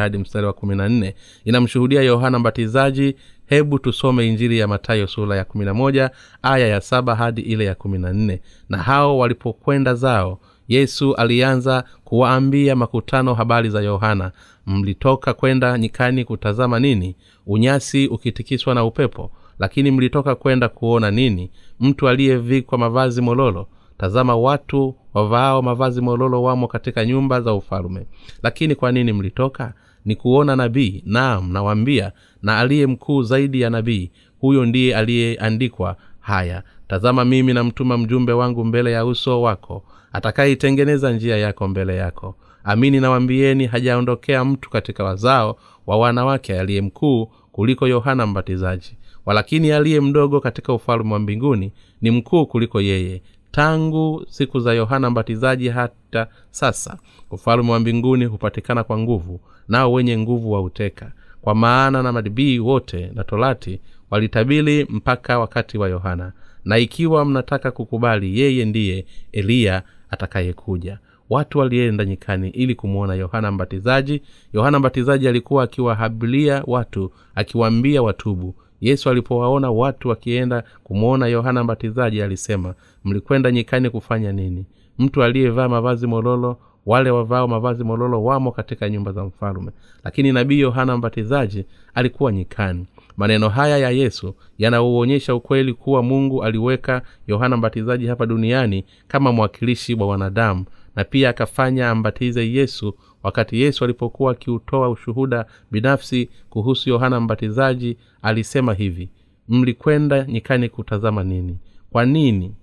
hadi mstari wa kumi na nne inamshuhudia yohana mbatizaji. Hebu tusome injili ya matayo sula ya kumi na moja aya ya saba hadi ile ya kumi na nne. Na hao walipokwenda zao yesu alianza kuwaambia makutano habari za yohana mlitoka kwenda nyikani kutazama nini? Unyasi ukitikiswa na upepo. Lakini mlitoka kwenda kuona nini? Mtu aliyevikwa mavazi mololo. Tazama watu wavaao mavazi mololo wamo katika nyumba za ufalume lakini kwa nini mlitoka? Ni kuona nabii. Naam nawaambia na aliye mkuu zaidi ya nabii huyo ndiye aliyeandikwa haya. Tazama mimi namtuma mjumbe wangu mbele ya uso wako atakayeitengeneza njia yako mbele yako. Amini nawambieni hajaondokea mtu katika wazao wa wanawake aliye mkuu kuliko yohana mbatizaji. Walakini aliye mdogo katika ufalme wa mbinguni ni mkuu kuliko yeye. Tangu siku za yohana mbatizaji hata sasa ufalme wa mbinguni hupatikana kwa nguvu nao wenye nguvu wauteka kwa maana na madibii wote na torati walitabili mpaka wakati wa yohana. Na ikiwa mnataka kukubali yeye ndiye eliya atakayekuja. Watu walienda nyikani ili kumwona yohana mbatizaji. Yohana mbatizaji alikuwa akiwahabilia watu akiwaambia watubu. Yesu alipowaona watu wakienda kumwona yohana mbatizaji alisema mlikwenda nyikani kufanya nini? Mtu aliyevaa mavazi mololo wale wavao mavazi mololo wamo katika nyumba za mfalume lakini nabii yohana mbatizaji alikuwa nyikani maneno haya ya yesu yanauonyesha ukweli kuwa mungu aliweka yohana mbatizaji hapa duniani kama mwakilishi wa wanadamu na pia akafanya ambatize yesu wakati yesu alipokuwa akiutoa ushuhuda binafsi kuhusu yohana mbatizaji alisema hivi mlikwenda nyikani kutazama nini? Kwa nini?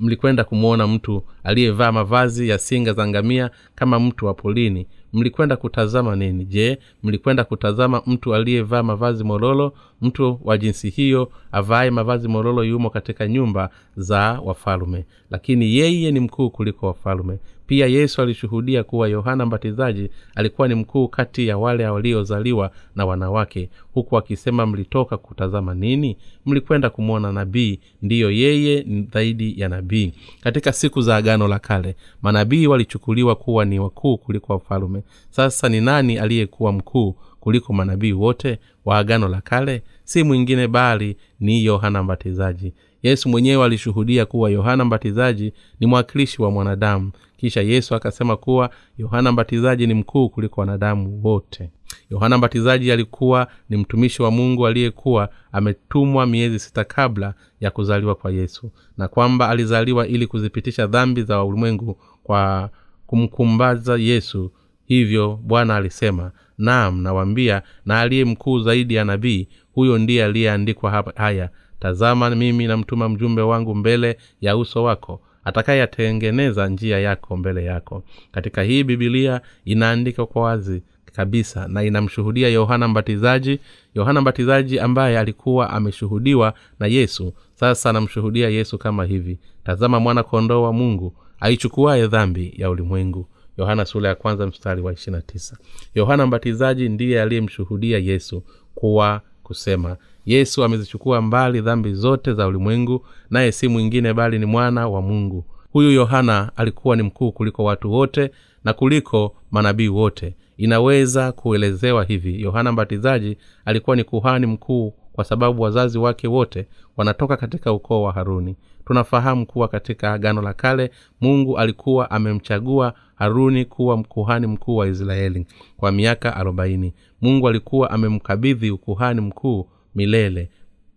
Mlikwenda kumwona mtu aliyevaa mavazi ya singa za ngamia kama mtu wa polini mlikwenda kutazama nini? Je mlikwenda kutazama mtu aliyevaa mavazi mololo mtu wa jinsi hiyo avaye mavazi mololo yumo katika nyumba za wafalume lakini yeye ni mkuu kuliko wafalume pia yesu alishuhudia kuwa yohana mbatizaji alikuwa ni mkuu kati ya wale waliozaliwa na wanawake huku akisema mlitoka kutazama nini? Mlikwenda kumwona nabii ndiyo yeye zaidi ya nabii. Katika siku za agano la kale manabii walichukuliwa kuwa ni wakuu kuliko wafalume sasa ni nani aliyekuwa mkuu kuliko manabii wote wa agano la kale? Si mwingine bali ni yohana mbatizaji. Yesu mwenyewe alishuhudia kuwa yohana mbatizaji ni mwakilishi wa mwanadamu kisha yesu akasema kuwa yohana mbatizaji ni mkuu kuliko wanadamu wote. Yohana mbatizaji alikuwa ni mtumishi wa mungu aliyekuwa ametumwa miezi sita kabla ya kuzaliwa kwa yesu na kwamba alizaliwa ili kuzipitisha dhambi za ulimwengu kwa kumkumbaza yesu. Hivyo bwana alisema naam nawambia na aliye mkuu zaidi ya nabii huyo ndiye aliyeandikwa haya tazama mimi namtuma mjumbe wangu mbele ya uso wako atakayeyatengeneza njia yako mbele yako. Katika hii bibilia inaandika kwa wazi kabisa na inamshuhudia yohana mbatizaji yohana mbatizaji ambaye alikuwa ameshuhudiwa na yesu. Sasa anamshuhudia yesu kama hivi. Tazama mwana kondoo wa mungu aichukuaye dhambi ya ulimwengu. Yohana sura ya kwanza mstari wa ishirina tisa. Yohana mbatizaji ndiye aliyemshuhudia yesu kuwa kusema yesu amezichukua mbali dhambi zote za ulimwengu naye si mwingine bali ni mwana wa mungu. Huyu yohana alikuwa ni mkuu kuliko watu wote na kuliko manabii wote. Inaweza kuelezewa hivi yohana mbatizaji alikuwa ni kuhani mkuu kwa sababu wazazi wake wote wanatoka katika ukoo wa haruni. Tunafahamu kuwa katika agano la kale mungu alikuwa amemchagua haruni kuwa mkuhani mkuu wa israeli kwa miaka arobaini. Mungu alikuwa amemkabidhi ukuhani mkuu milele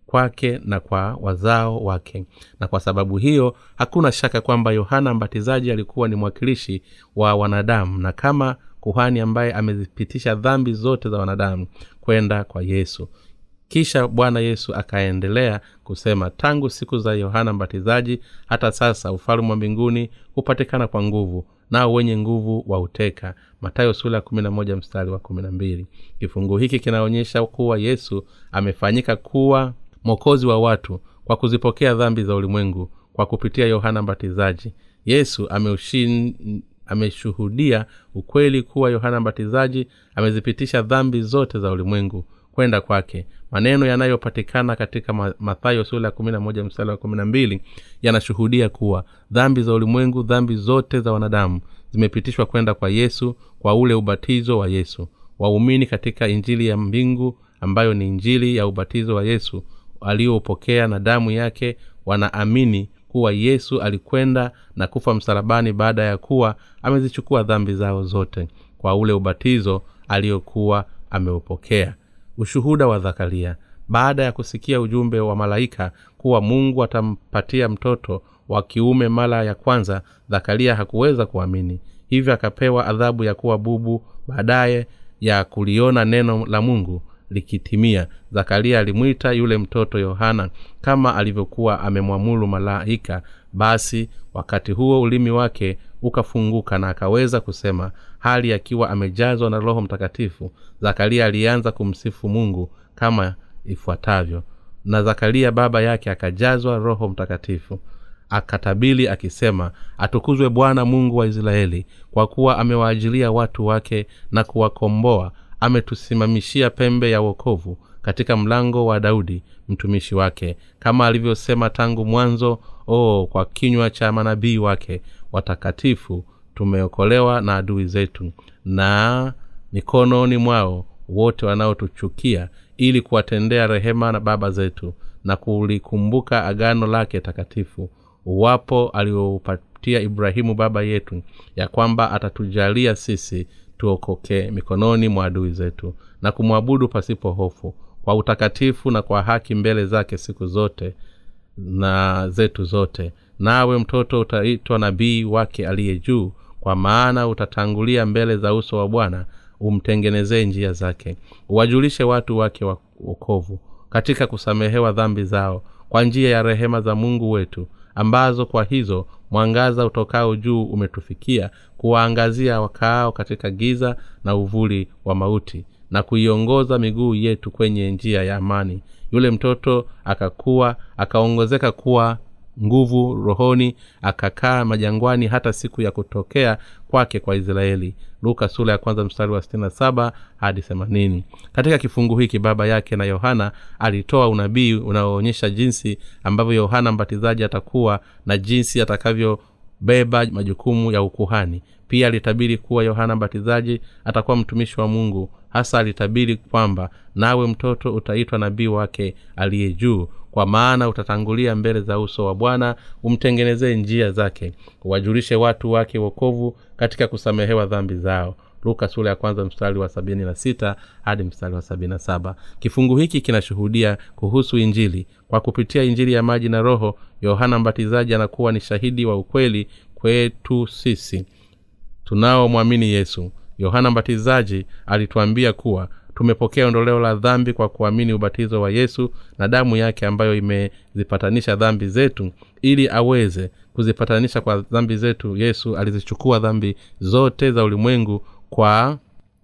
kwake na kwa wazao wake. Na kwa sababu hiyo hakuna shaka kwamba yohana mbatizaji alikuwa ni mwakilishi wa wanadamu na kama kuhani ambaye amezipitisha dhambi zote za wanadamu kwenda kwa yesu. Kisha bwana yesu akaendelea kusema tangu siku za yohana mbatizaji hata sasa ufalme wa mbinguni hupatikana kwa nguvu nao wenye nguvu wa uteka. Matayo sura ya mstari wa mbili. Kifungu hiki kinaonyesha kuwa yesu amefanyika kuwa mwokozi wa watu kwa kuzipokea dhambi za ulimwengu kwa kupitia yohana mbatizaji. Yesu ameushin, ameshuhudia ukweli kuwa yohana mbatizaji amezipitisha dhambi zote za ulimwengu kwenda kwake. Maneno yanayopatikana katika mathayo sura ya mstari wa kumi na mbili yanashuhudia kuwa dhambi za ulimwengu dhambi zote za wanadamu zimepitishwa kwenda kwa yesu kwa ule ubatizo wa yesu. Waumini katika injili ya mbingu ambayo ni injili ya ubatizo wa yesu aliyoupokea na damu yake wanaamini kuwa yesu alikwenda na kufa msalabani baada ya kuwa amezichukua dhambi zao zote kwa ule ubatizo aliyokuwa ameupokea ushuhuda wa zakaria. Baada ya kusikia ujumbe wa malaika kuwa mungu atampatia mtoto wa kiume mara ya kwanza zakaria hakuweza kuamini. Hivyo akapewa adhabu ya kuwa bubu baadaye ya kuliona neno la mungu likitimia. Zakaria alimwita yule mtoto yohana kama alivyokuwa amemwamuru malaika. Basi wakati huo ulimi wake ukafunguka na akaweza kusema hali akiwa amejazwa na roho mtakatifu zakaria alianza kumsifu mungu kama ifuatavyo. Na zakaria baba yake akajazwa roho mtakatifu akatabili akisema atukuzwe bwana mungu wa israeli kwa kuwa amewaajilia watu wake na kuwakomboa. Ametusimamishia pembe ya wokovu katika mlango wa daudi mtumishi wake kama alivyosema tangu mwanzo o kwa kinywa cha manabii wake watakatifu tumeokolewa na adui zetu na mikononi mwao wote wanaotuchukia ili kuwatendea rehema na baba zetu na kulikumbuka agano lake takatifu. Uwapo alioupatia ibrahimu baba yetu ya kwamba atatujalia sisi tuokoke mikononi mwa adui zetu na kumwabudu pasipo hofu kwa utakatifu na kwa haki mbele zake siku zote na zetu zote. Nawe mtoto utaitwa nabii wake aliye juu kwa maana utatangulia mbele za uso wa bwana umtengenezee njia zake. Uwajulishe watu wake wa okovu katika kusamehewa dhambi zao kwa njia ya rehema za mungu wetu ambazo kwa hizo mwangaza utokao juu umetufikia kuwaangazia wakaao katika giza na uvuli wa mauti na kuiongoza miguu yetu kwenye njia ya amani yule mtoto akakuwa akaongezeka kuwa nguvu rohoni akakaa majangwani hata siku ya kutokea kwake kwa israeli. Luka sura ya kwanza mstari wa sitini na saba hadi themanini. Katika kifungu hiki baba yake na yohana alitoa unabii unaoonyesha jinsi ambavyo yohana mbatizaji atakuwa na jinsi atakavyobeba majukumu ya ukuhani. Pia alitabiri kuwa yohana mbatizaji atakuwa mtumishi wa mungu hasa alitabiri kwamba nawe mtoto utaitwa nabii wake aliye juu kwa maana utatangulia mbele za uso wa bwana umtengenezee njia zake uwajulishe watu wake wokovu katika kusamehewa dhambi zao luka sura ya kwanza mstari wa sabini na sita hadi mstari wa sabini na saba. Kifungu hiki kinashuhudia kuhusu injili. Kwa kupitia injili ya maji na roho yohana mbatizaji anakuwa ni shahidi wa ukweli kwetu sisi. Tunaomwamini yesu. Yohana mbatizaji alituambia kuwa tumepokea ondoleo la dhambi kwa kuamini ubatizo wa yesu na damu yake ambayo imezipatanisha dhambi zetu ili aweze kuzipatanisha kwa dhambi zetu yesu alizichukua dhambi zote za ulimwengu kwa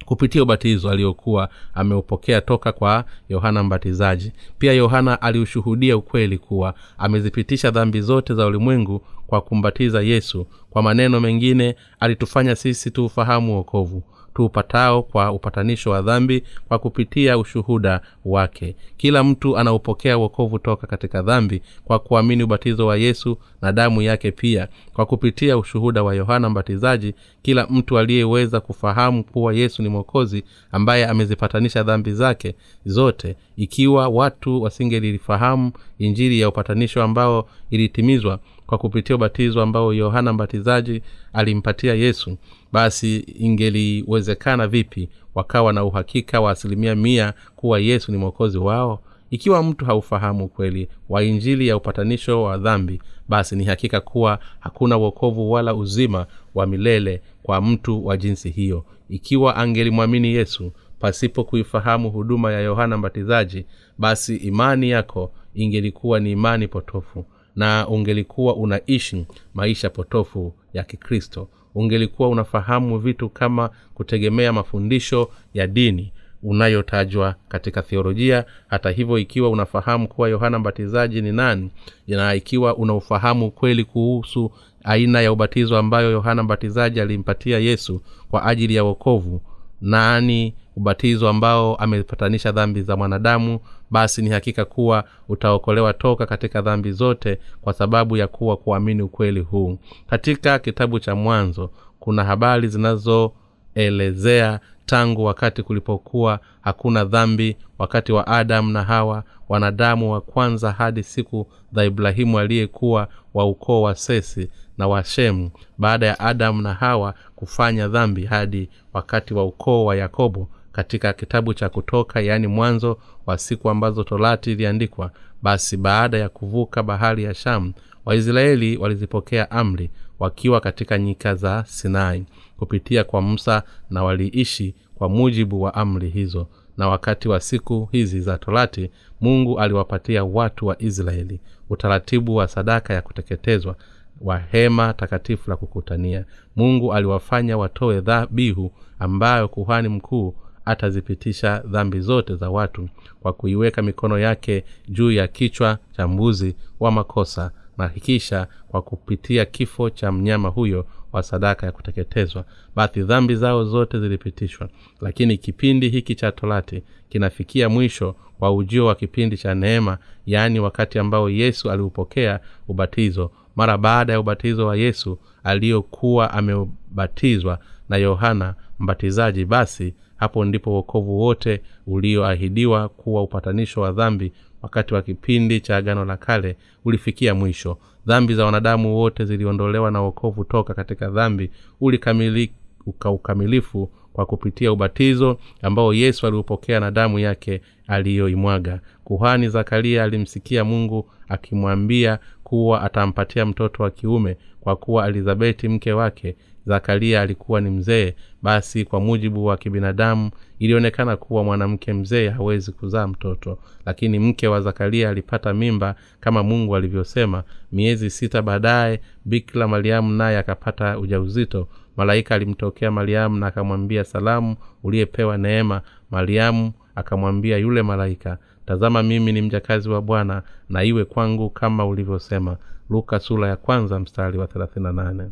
kupitia ubatizo aliokuwa ameupokea toka kwa yohana mbatizaji. Pia yohana aliushuhudia ukweli kuwa amezipitisha dhambi zote za ulimwengu kwa kumbatiza yesu. Kwa maneno mengine alitufanya sisi tuufahamu wokovu tuupatao kwa upatanisho wa dhambi kwa kupitia ushuhuda wake. Kila mtu anaupokea wokovu toka katika dhambi kwa kuamini ubatizo wa yesu na damu yake pia. Kwa kupitia ushuhuda wa yohana mbatizaji kila mtu aliyeweza kufahamu kuwa yesu ni mwokozi ambaye amezipatanisha dhambi zake zote ikiwa watu wasingelilifahamu injili ya upatanisho ambao ilitimizwa kwa kupitia ubatizo ambao yohana mbatizaji alimpatia yesu basi ingeliwezekana vipi wakawa na uhakika wa asilimia mia kuwa yesu ni mwokozi wao? Ikiwa mtu haufahamu ukweli wa injili ya upatanisho wa dhambi basi ni hakika kuwa hakuna uokovu wala uzima wa milele kwa mtu wa jinsi hiyo. Ikiwa angelimwamini yesu pasipo kuifahamu huduma ya yohana mbatizaji basi imani yako ingelikuwa ni imani potofu na ungelikuwa unaishi maisha potofu ya kikristo. Ungelikuwa unafahamu vitu kama kutegemea mafundisho ya dini unayotajwa katika theolojia. Hata hivyo ikiwa unafahamu kuwa yohana mbatizaji ni nani na ikiwa unaufahamu ukweli kuhusu aina ya ubatizo ambayo yohana mbatizaji alimpatia yesu kwa ajili ya wokovu nani ubatizo ambao amepatanisha dhambi za mwanadamu basi ni hakika kuwa utaokolewa toka katika dhambi zote kwa sababu ya kuwa kuamini ukweli huu. Katika kitabu cha mwanzo kuna habari zinazoelezea tangu wakati kulipokuwa hakuna dhambi wakati wa adamu na hawa wanadamu wa kwanza hadi siku za ibrahimu aliyekuwa wa ukoo wa sesi na washemu baada ya adamu na hawa kufanya dhambi hadi wakati wa ukoo wa yakobo katika kitabu cha kutoka yaani mwanzo wa siku ambazo torati iliandikwa basi baada ya kuvuka bahari ya shamu waisraeli walizipokea amri wakiwa katika nyika za sinai kupitia kwa musa na waliishi kwa mujibu wa amri hizo. Na wakati wa siku hizi za torati mungu aliwapatia watu wa israeli utaratibu wa sadaka ya kuteketezwa wa hema takatifu la kukutania. Mungu aliwafanya watoe dhabihu ambayo kuhani mkuu atazipitisha dhambi zote za watu kwa kuiweka mikono yake juu ya kichwa cha mbuzi wa makosa na kisha kwa kupitia kifo cha mnyama huyo wa sadaka ya kuteketezwa. Basi dhambi zao zote zilipitishwa lakini kipindi hiki cha torati kinafikia mwisho kwa ujio wa kipindi cha neema yaani wakati ambao yesu aliupokea ubatizo. Mara baada ya ubatizo wa yesu aliyokuwa amebatizwa na yohana mbatizaji basi hapo ndipo uokovu wote ulioahidiwa kuwa upatanisho wa dhambi wakati wa kipindi cha agano la kale ulifikia mwisho. Dhambi za wanadamu wote ziliondolewa na uokovu toka katika dhambi ulikamilika ukamilifu kwa kupitia ubatizo ambao yesu aliupokea na damu yake aliyoimwaga. Kuhani zakaria alimsikia mungu akimwambia kuwa atampatia mtoto wa kiume kwa kuwa elizabeti mke wake. Zakaria alikuwa ni mzee. Basi kwa mujibu wa kibinadamu ilionekana kuwa mwanamke mzee hawezi kuzaa mtoto. Lakini mke wa zakaria alipata mimba kama mungu alivyosema. Miezi sita baadaye bikla mariamu naye akapata ujauzito malaika alimtokea mariamu na akamwambia salamu uliyepewa neema. Mariamu akamwambia yule malaika tazama mimi ni mjakazi wa bwana na iwe kwangu kama ulivyosema. Luka sura ya kwanza mstari wa 38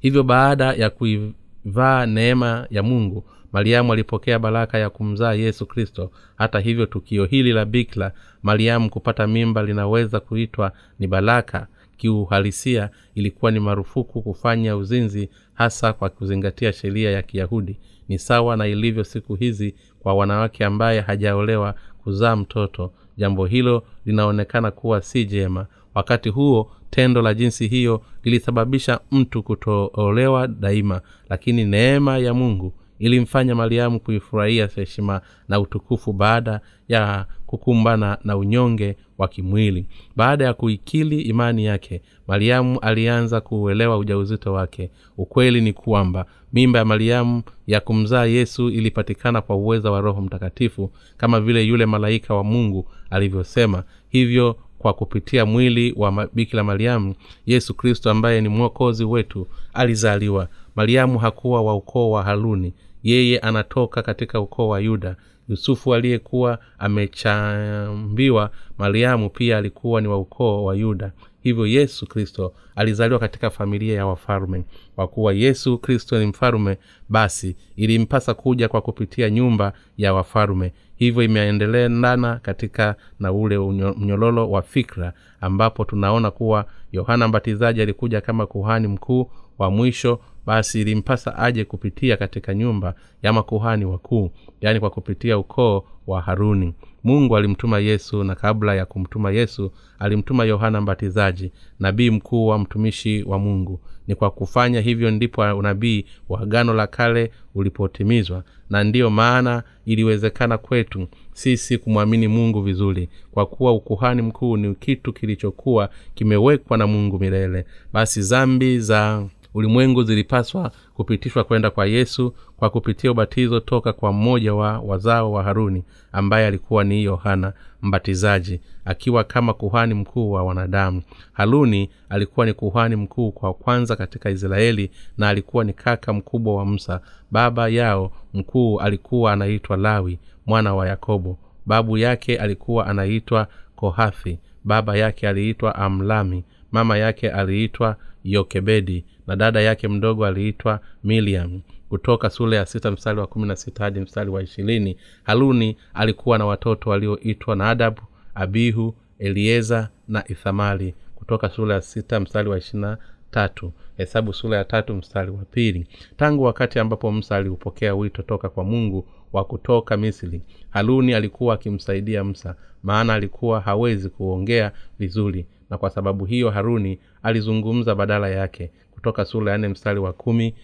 hivyo baada ya kuivaa neema ya mungu mariamu alipokea baraka ya kumzaa yesu kristo. Hata hivyo tukio hili la bikla mariamu kupata mimba linaweza kuitwa ni baraka kiuhalisia ilikuwa ni marufuku kufanya uzinzi hasa kwa kuzingatia sheria ya kiyahudi. Ni sawa na ilivyo siku hizi kwa wanawake ambaye hajaolewa kuzaa mtoto. Jambo hilo linaonekana kuwa si jema. Wakati huo tendo la jinsi hiyo lilisababisha mtu kutoolewa daima lakini neema ya mungu ilimfanya mariamu kuifurahia heshima na utukufu baada ya kukumbana na unyonge wa kimwili. Baada ya kuikili imani yake mariamu alianza kuuelewa ujauzito wake. Ukweli ni kwamba mimba ya mariamu ya kumzaa yesu ilipatikana kwa uweza wa roho mtakatifu kama vile yule malaika wa mungu alivyosema. Hivyo kwa kupitia mwili wa bikira mariamu yesu kristo ambaye ni mwokozi wetu alizaliwa mariamu hakuwa wa ukoo wa haruni. Yeye anatoka katika ukoo wa yuda. Yusufu aliyekuwa amechambiwa mariamu pia alikuwa ni wa ukoo wa yuda. Hivyo yesu kristo alizaliwa katika familia ya wafalme kwa kuwa yesu kristo ni mfalume basi ilimpasa kuja kwa kupitia nyumba ya wafalme hivyo imeendelendana katika na ule mnyololo wa fikra ambapo tunaona kuwa yohana mbatizaji alikuja kama kuhani mkuu wa mwisho basi ilimpasa aje kupitia katika nyumba ya makuhani wakuu yaani kwa kupitia ukoo wa haruni. Mungu alimtuma yesu na kabla ya kumtuma yesu alimtuma yohana mbatizaji nabii mkuu wa mtumishi wa mungu. Ni kwa kufanya hivyo ndipo unabii wa agano la kale ulipotimizwa na ndiyo maana iliwezekana kwetu sisi kumwamini mungu vizuri kwa kuwa ukuhani mkuu ni kitu kilichokuwa kimewekwa na mungu milele. Basi zambi za ulimwengu zilipaswa kupitishwa kwenda kwa yesu kwa kupitia ubatizo toka kwa mmoja wa wazao wa haruni ambaye alikuwa ni yohana mbatizaji akiwa kama kuhani mkuu wa wanadamu. Haruni alikuwa ni kuhani mkuu kwa kwanza katika israeli na alikuwa ni kaka mkubwa wa musa. Baba yao mkuu alikuwa anaitwa lawi mwana wa yakobo. Babu yake alikuwa anaitwa kohathi. Baba yake aliitwa amlami. Mama yake aliitwa yokebedi na dada yake mdogo aliitwa miliam kutoka sura ya sita mstari wa kumi na sita hadi mstari wa ishirini haruni alikuwa na watoto walioitwa nadabu abihu elieza na ithamari. Kutoka sura ya sita mstari wa ishirina tatu hesabu sura ya tatu mstari wa pili. Tangu wakati ambapo musa aliupokea wito toka kwa mungu wa kutoka misri haruni alikuwa akimsaidia msa maana alikuwa hawezi kuongea vizuri na kwa sababu hiyo haruni alizungumza badala yake kutoka sura ya nne mstari wa kumi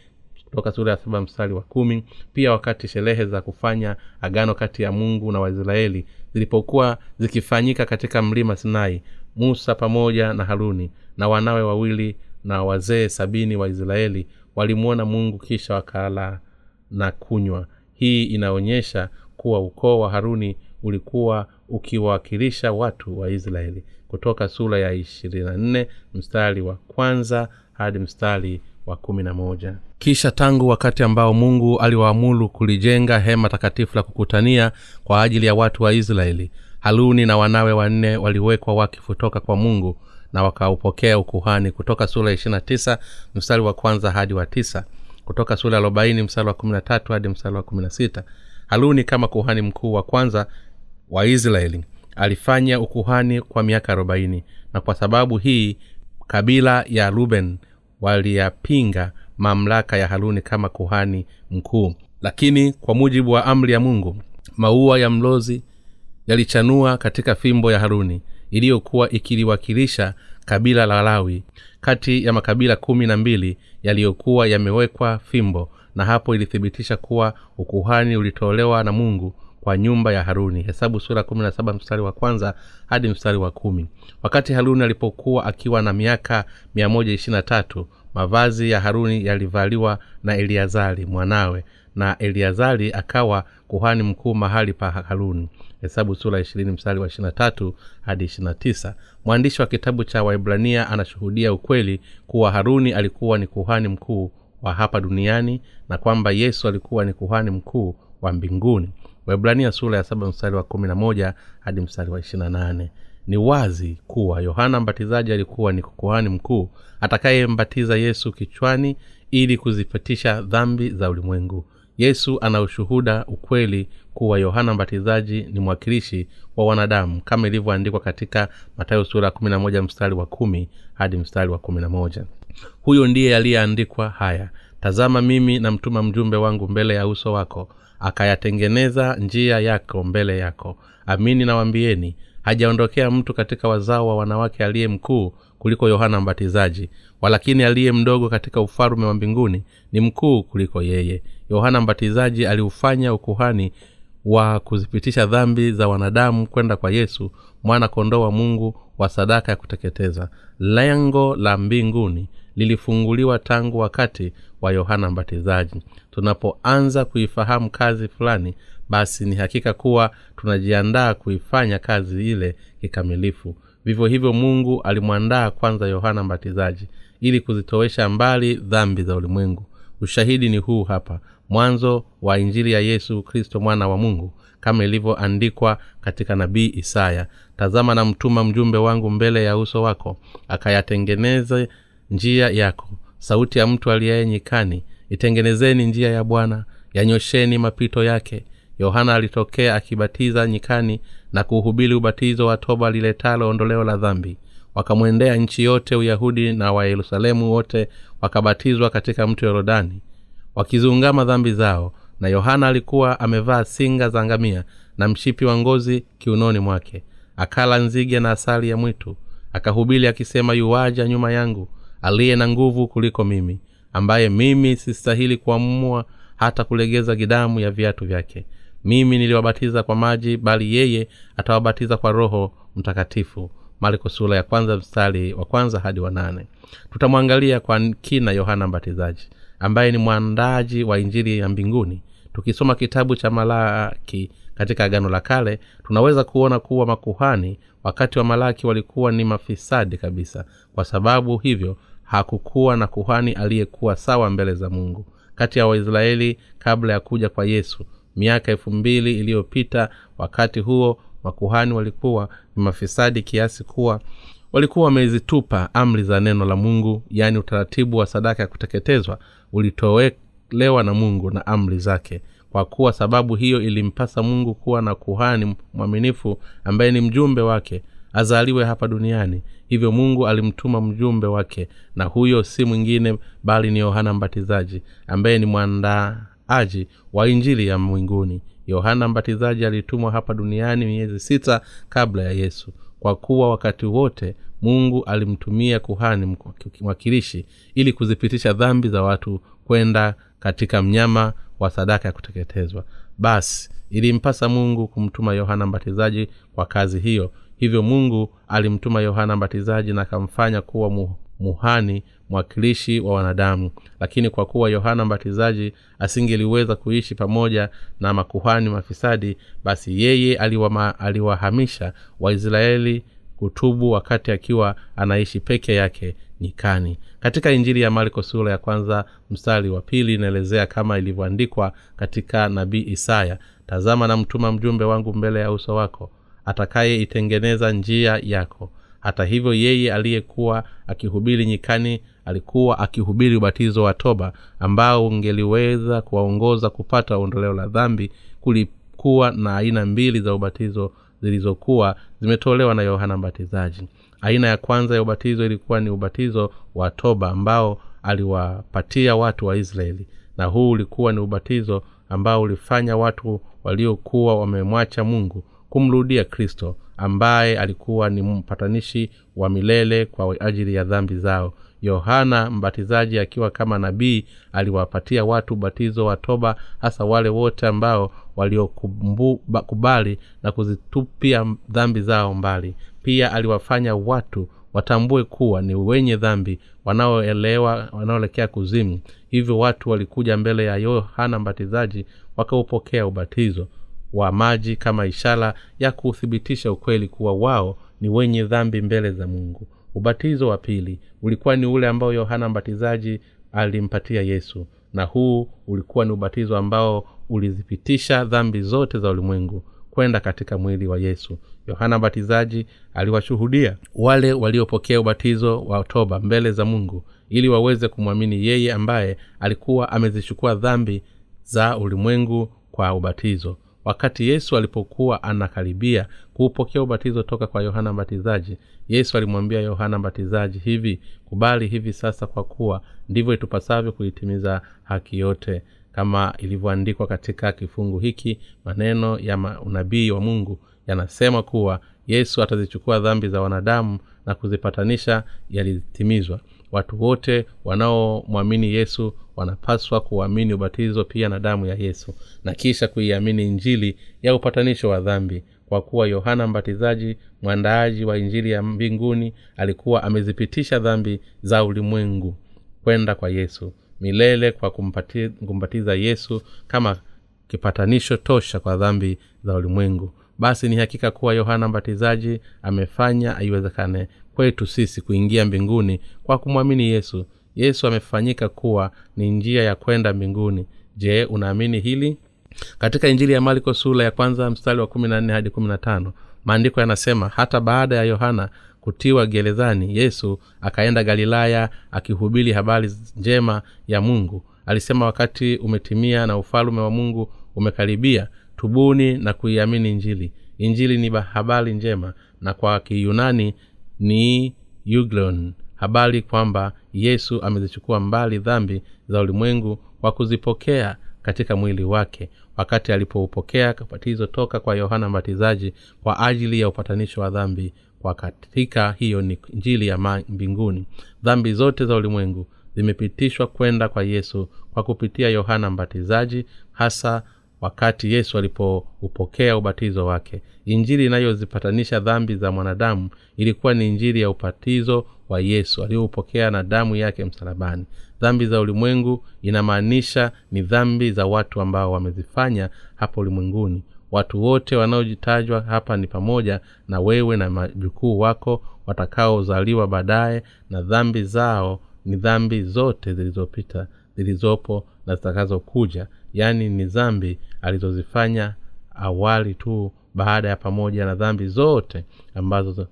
kutoka sura ya saba mstari wa kumi. Pia wakati sherehe za kufanya agano kati ya mungu na waisraeli zilipokuwa zikifanyika katika mlima sinai musa pamoja na haruni na wanawe wawili na wazee sabini wa israeli walimwona mungu kisha wakala na kunywa. Hii inaonyesha kuwa ukoo wa haruni ulikuwa ukiwawakilisha watu wa israeli kutoka sura ya ishirini na nne mstari wa kwanza hadi mstari wa kumi na moja. Kisha tangu wakati ambao mungu aliwaamuru kulijenga hema takatifu la kukutania kwa ajili ya watu wa israeli haruni na wanawe wanne waliwekwa wakifu toka kwa mungu na wakaupokea ukuhani kutoka sura ya tisa mstari wa kwanza hadi wa tisa. Kutoka sura ya arobaini mstari wa kumi na tatu hadi mstari wa kumi na sita. Haruni kama kuhani mkuu wa kwanza wa israeli alifanya ukuhani kwa miaka arobaini. Na kwa sababu hii kabila ya ruben waliyapinga mamlaka ya haruni kama kuhani mkuu. Lakini kwa mujibu wa amri ya mungu maua ya mlozi yalichanua katika fimbo ya haruni iliyokuwa ikiliwakilisha kabila la lawi kati ya makabila kumi na mbili yaliyokuwa yamewekwa fimbo. Na hapo ilithibitisha kuwa ukuhani ulitolewa na mungu kwa nyumba ya haruni. Hesabu sura kumi na saba mstari wa kwanza hadi mstari wa kumi. Wakati haruni alipokuwa akiwa na miaka mia moja ishirina tatu mavazi ya haruni yalivaliwa na eliazari mwanawe na eliazari akawa kuhani mkuu mahali pa haruni. Hesabu sura ishirini mstari wa ishirina tatu hadi ishirina tisa. Mwandishi wa kitabu cha waibrania anashuhudia ukweli kuwa haruni alikuwa ni kuhani mkuu wa hapa duniani na kwamba yesu alikuwa ni kuhani mkuu wa mbinguni waibrania sura ya saba mstari wa kumi na moja hadi mstari wa ishirina nane. Ni wazi kuwa yohana mbatizaji alikuwa ni kuhani mkuu atakayembatiza yesu kichwani ili kuzipitisha dhambi za ulimwengu. Yesu ana ushuhuda ukweli kuwa yohana mbatizaji ni mwakilishi wa wanadamu kama ilivyoandikwa katika matayo sura kumi na moja mstari wa kumi hadi mstari wa kumi na moja. Huyo ndiye aliyeandikwa haya tazama mimi namtuma mjumbe wangu mbele ya uso wako akayatengeneza njia yako mbele yako. Amini nawambieni hajaondokea mtu katika wazao wa wanawake aliye mkuu kuliko yohana mbatizaji walakini aliye mdogo katika ufalume wa mbinguni ni mkuu kuliko yeye. Yohana mbatizaji aliufanya ukuhani wa kuzipitisha dhambi za wanadamu kwenda kwa yesu mwana kondoo wa mungu wa sadaka ya kuteketeza. Lengo la mbinguni lilifunguliwa tangu wakati wa yohana mbatizaji. Tunapoanza kuifahamu kazi fulani basi ni hakika kuwa tunajiandaa kuifanya kazi ile kikamilifu. Vivyo hivyo mungu alimwandaa kwanza yohana mbatizaji ili kuzitowesha mbali dhambi za ulimwengu. Ushahidi ni huu hapa. Mwanzo wa injili ya yesu kristo mwana wa mungu kama ilivyoandikwa katika nabii isaya. Tazama na mtuma mjumbe wangu mbele ya uso wako akayatengeneze njia yako. Sauti ya mtu aliyaye nyikani itengenezeni njia ya bwana yanyosheni mapito yake. Yohana alitokea akibatiza nyikani na kuhubiri ubatizo wa toba liletalo ondoleo la dhambi. Wakamwendea nchi yote uyahudi na wayerusalemu wote wakabatizwa katika mto yorodani wakiziungama dhambi zao. Na yohana alikuwa amevaa singa za ngamia na mshipi wa ngozi kiunoni mwake. Akala nzige na asali ya mwitu akahubiri akisema yuwaja nyuma yangu aliye na nguvu kuliko mimi ambaye mimi sistahili kuamua hata kulegeza gidamu ya viatu vyake. Mimi niliwabatiza kwa maji bali yeye atawabatiza kwa roho mtakatifu. Marko sura ya kwanza mstari wa kwanza hadi wanane tutamwangalia kwa kina yohana mbatizaji ambaye ni mwandaji wa injili ya mbinguni. Tukisoma kitabu cha malaki katika agano la kale tunaweza kuona kuwa makuhani wakati wa malaki walikuwa ni mafisadi kabisa. Kwa sababu hivyo hakukuwa na kuhani aliyekuwa sawa mbele za mungu. Kati ya waisraeli kabla ya kuja kwa yesu miaka elfu mbili iliyopita wakati huo makuhani walikuwa ni mafisadi kiasi kuwa walikuwa wamezitupa amri za neno la mungu yaani utaratibu wa sadaka ya kuteketezwa ulitolewa na mungu na amri zake. Kwa kuwa sababu hiyo ilimpasa mungu kuwa na kuhani mwaminifu ambaye ni mjumbe wake azaliwe hapa duniani. Hivyo mungu alimtuma mjumbe wake na huyo si mwingine bali ni yohana mbatizaji ambaye ni mwandaaji wa injili ya mwinguni yohana mbatizaji alitumwa hapa duniani miezi sita kabla ya yesu. Kwa kuwa wakati wote mungu alimtumia kuhani mwakilishi ili kuzipitisha dhambi za watu kwenda katika mnyama wa sadaka ya kuteketezwa. Basi ilimpasa mungu kumtuma yohana mbatizaji kwa kazi hiyo hivyo mungu alimtuma yohana mbatizaji na akamfanya kuwa muhani mwakilishi wa wanadamu. Lakini kwa kuwa yohana mbatizaji asingeliweza kuishi pamoja na makuhani mafisadi basi yeye aliwama, aliwahamisha waisraeli kutubu wakati akiwa anaishi peke yake nyikani. Katika injili ya marko sura ya kwanza mstari wa pili inaelezea kama ilivyoandikwa katika nabii isaya tazama na mtuma mjumbe wangu mbele ya uso wako atakayeitengeneza njia yako. Hata hivyo yeye aliyekuwa akihubiri nyikani alikuwa akihubiri ubatizo wa toba ambao ungeliweza kuwaongoza kupata ondoleo la dhambi kulikuwa na aina mbili za ubatizo zilizokuwa zimetolewa na yohana mbatizaji. Aina ya kwanza ya ubatizo ilikuwa ni ubatizo wa toba ambao aliwapatia watu wa israeli. Na huu ulikuwa ni ubatizo ambao ulifanya watu waliokuwa wamemwacha mungu kumrudia kristo ambaye alikuwa ni mpatanishi wa milele kwa ajili ya dhambi zao. Yohana mbatizaji akiwa kama nabii aliwapatia watu ubatizo wa toba hasa wale wote ambao waliokubali na kuzitupia dhambi zao mbali. Pia aliwafanya watu watambue kuwa ni wenye dhambi wanaoelewa wanaoelekea kuzimu. Hivyo watu walikuja mbele ya yohana mbatizaji wakaupokea ubatizo wa maji kama ishara ya kuthibitisha ukweli kuwa wao ni wenye dhambi mbele za mungu. Ubatizo wa pili ulikuwa ni ule ambao yohana mbatizaji alimpatia yesu na huu ulikuwa ni ubatizo ambao ulizipitisha dhambi zote za ulimwengu kwenda katika mwili wa yesu. Yohana mbatizaji aliwashuhudia wale waliopokea ubatizo wa toba mbele za mungu ili waweze kumwamini yeye ambaye alikuwa amezichukua dhambi za ulimwengu kwa ubatizo wakati yesu alipokuwa anakaribia kuupokea ubatizo toka kwa yohana mbatizaji yesu alimwambia yohana mbatizaji hivi kubali hivi sasa kwa kuwa ndivyo itupasavyo kuitimiza haki yote. Kama ilivyoandikwa katika kifungu hiki maneno ya unabii wa mungu yanasema kuwa yesu atazichukua dhambi za wanadamu na kuzipatanisha yalitimizwa. Watu wote wanaomwamini yesu wanapaswa kuamini ubatizo pia na damu ya yesu na kisha kuiamini injili ya upatanisho wa dhambi. Kwa kuwa yohana mbatizaji mwandaaji wa injili ya mbinguni alikuwa amezipitisha dhambi za ulimwengu kwenda kwa yesu milele kwa kumpati, kumbatiza yesu kama kipatanisho tosha kwa dhambi za ulimwengu. Basi ni hakika kuwa yohana mbatizaji amefanya aiwezekane kwetu sisi kuingia mbinguni kwa kumwamini yesu yesu amefanyika kuwa ni njia ya kwenda mbinguni. Je unaamini hili? Katika injili ya marko sula ya kwanza mstari wa kumi na nne hadi kumi na tano maandiko yanasema hata baada ya yohana kutiwa gerezani yesu akaenda galilaya akihubiri habari njema ya mungu. Alisema wakati umetimia na ufalume wa mungu umekaribia tubuni na kuiamini injili. Injili ni habari njema na kwa kiyunani ni euglon habari kwamba yesu amezichukua mbali dhambi za ulimwengu kwa kuzipokea katika mwili wake. Wakati alipoupokea ubatizo toka kwa yohana mbatizaji kwa ajili ya upatanisho wa dhambi kwa katika hiyo ni njili ya mbinguni. Dhambi zote za ulimwengu zimepitishwa kwenda kwa yesu kwa kupitia yohana mbatizaji hasa wakati yesu alipoupokea ubatizo wake. Injili inayozipatanisha dhambi za mwanadamu ilikuwa ni injili ya upatizo wa yesu aliyoupokea na damu yake msalabani. Dhambi za ulimwengu inamaanisha ni dhambi za watu ambao wamezifanya hapa ulimwenguni. Watu wote wanaojitajwa hapa ni pamoja na wewe na majukuu wako watakaozaliwa baadaye na dhambi zao ni dhambi zote zilizopita zilizopo na zitakazokuja. Yaani ni dhambi alizozifanya awali tu baada ya pamoja na dhambi zote ambazo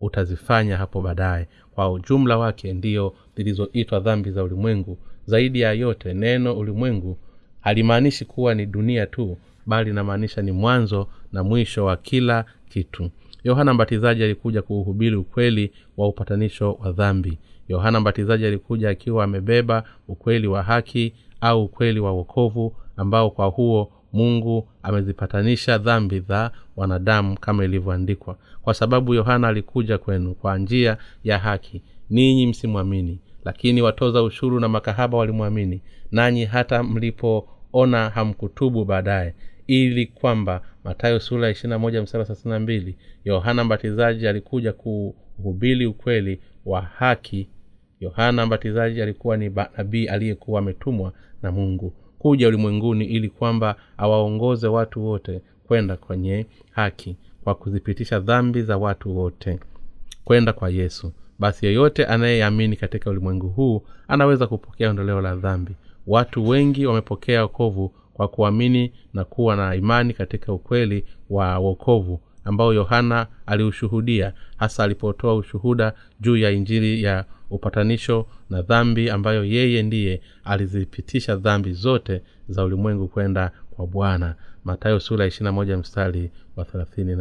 utazifanya hapo baadaye kwa ujumla wake ndiyo zilizoitwa dhambi za ulimwengu. Zaidi ya yote neno ulimwengu halimaanishi kuwa ni dunia tu bali inamaanisha ni mwanzo na mwisho wa kila kitu. Yohana mbatizaji alikuja kuuhubiri ukweli wa upatanisho wa dhambi. Yohana mbatizaji alikuja akiwa amebeba ukweli wa haki au ukweli wa wokovu ambao kwa huo mungu amezipatanisha dhambi za wanadamu kama ilivyoandikwa. Kwa sababu yohana alikuja kwenu kwa njia ya haki ninyi msimwamini. Lakini watoza ushuru na makahaba walimwamini nanyi hata mlipoona hamkutubu baadaye. Ili kwamba matayo sura ya mbili yohana mbatizaji alikuja kuhubiri ukweli wa haki. Yohana mbatizaji alikuwa ni nabii aliyekuwa ametumwa na mungu kuja ulimwenguni ili kwamba awaongoze watu wote kwenda kwenye haki kwa kuzipitisha dhambi za watu wote kwenda kwa yesu. Basi yeyote anayeamini katika ulimwengu huu anaweza kupokea ondoleo la dhambi. Watu wengi wamepokea okovu kwa kuamini na kuwa na imani katika ukweli wa wokovu ambao yohana aliushuhudia hasa alipotoa ushuhuda juu ya injili ya upatanisho na dhambi ambayo yeye ndiye alizipitisha dhambi zote za ulimwengu kwenda kwa bwana. Matayo sura mstari wa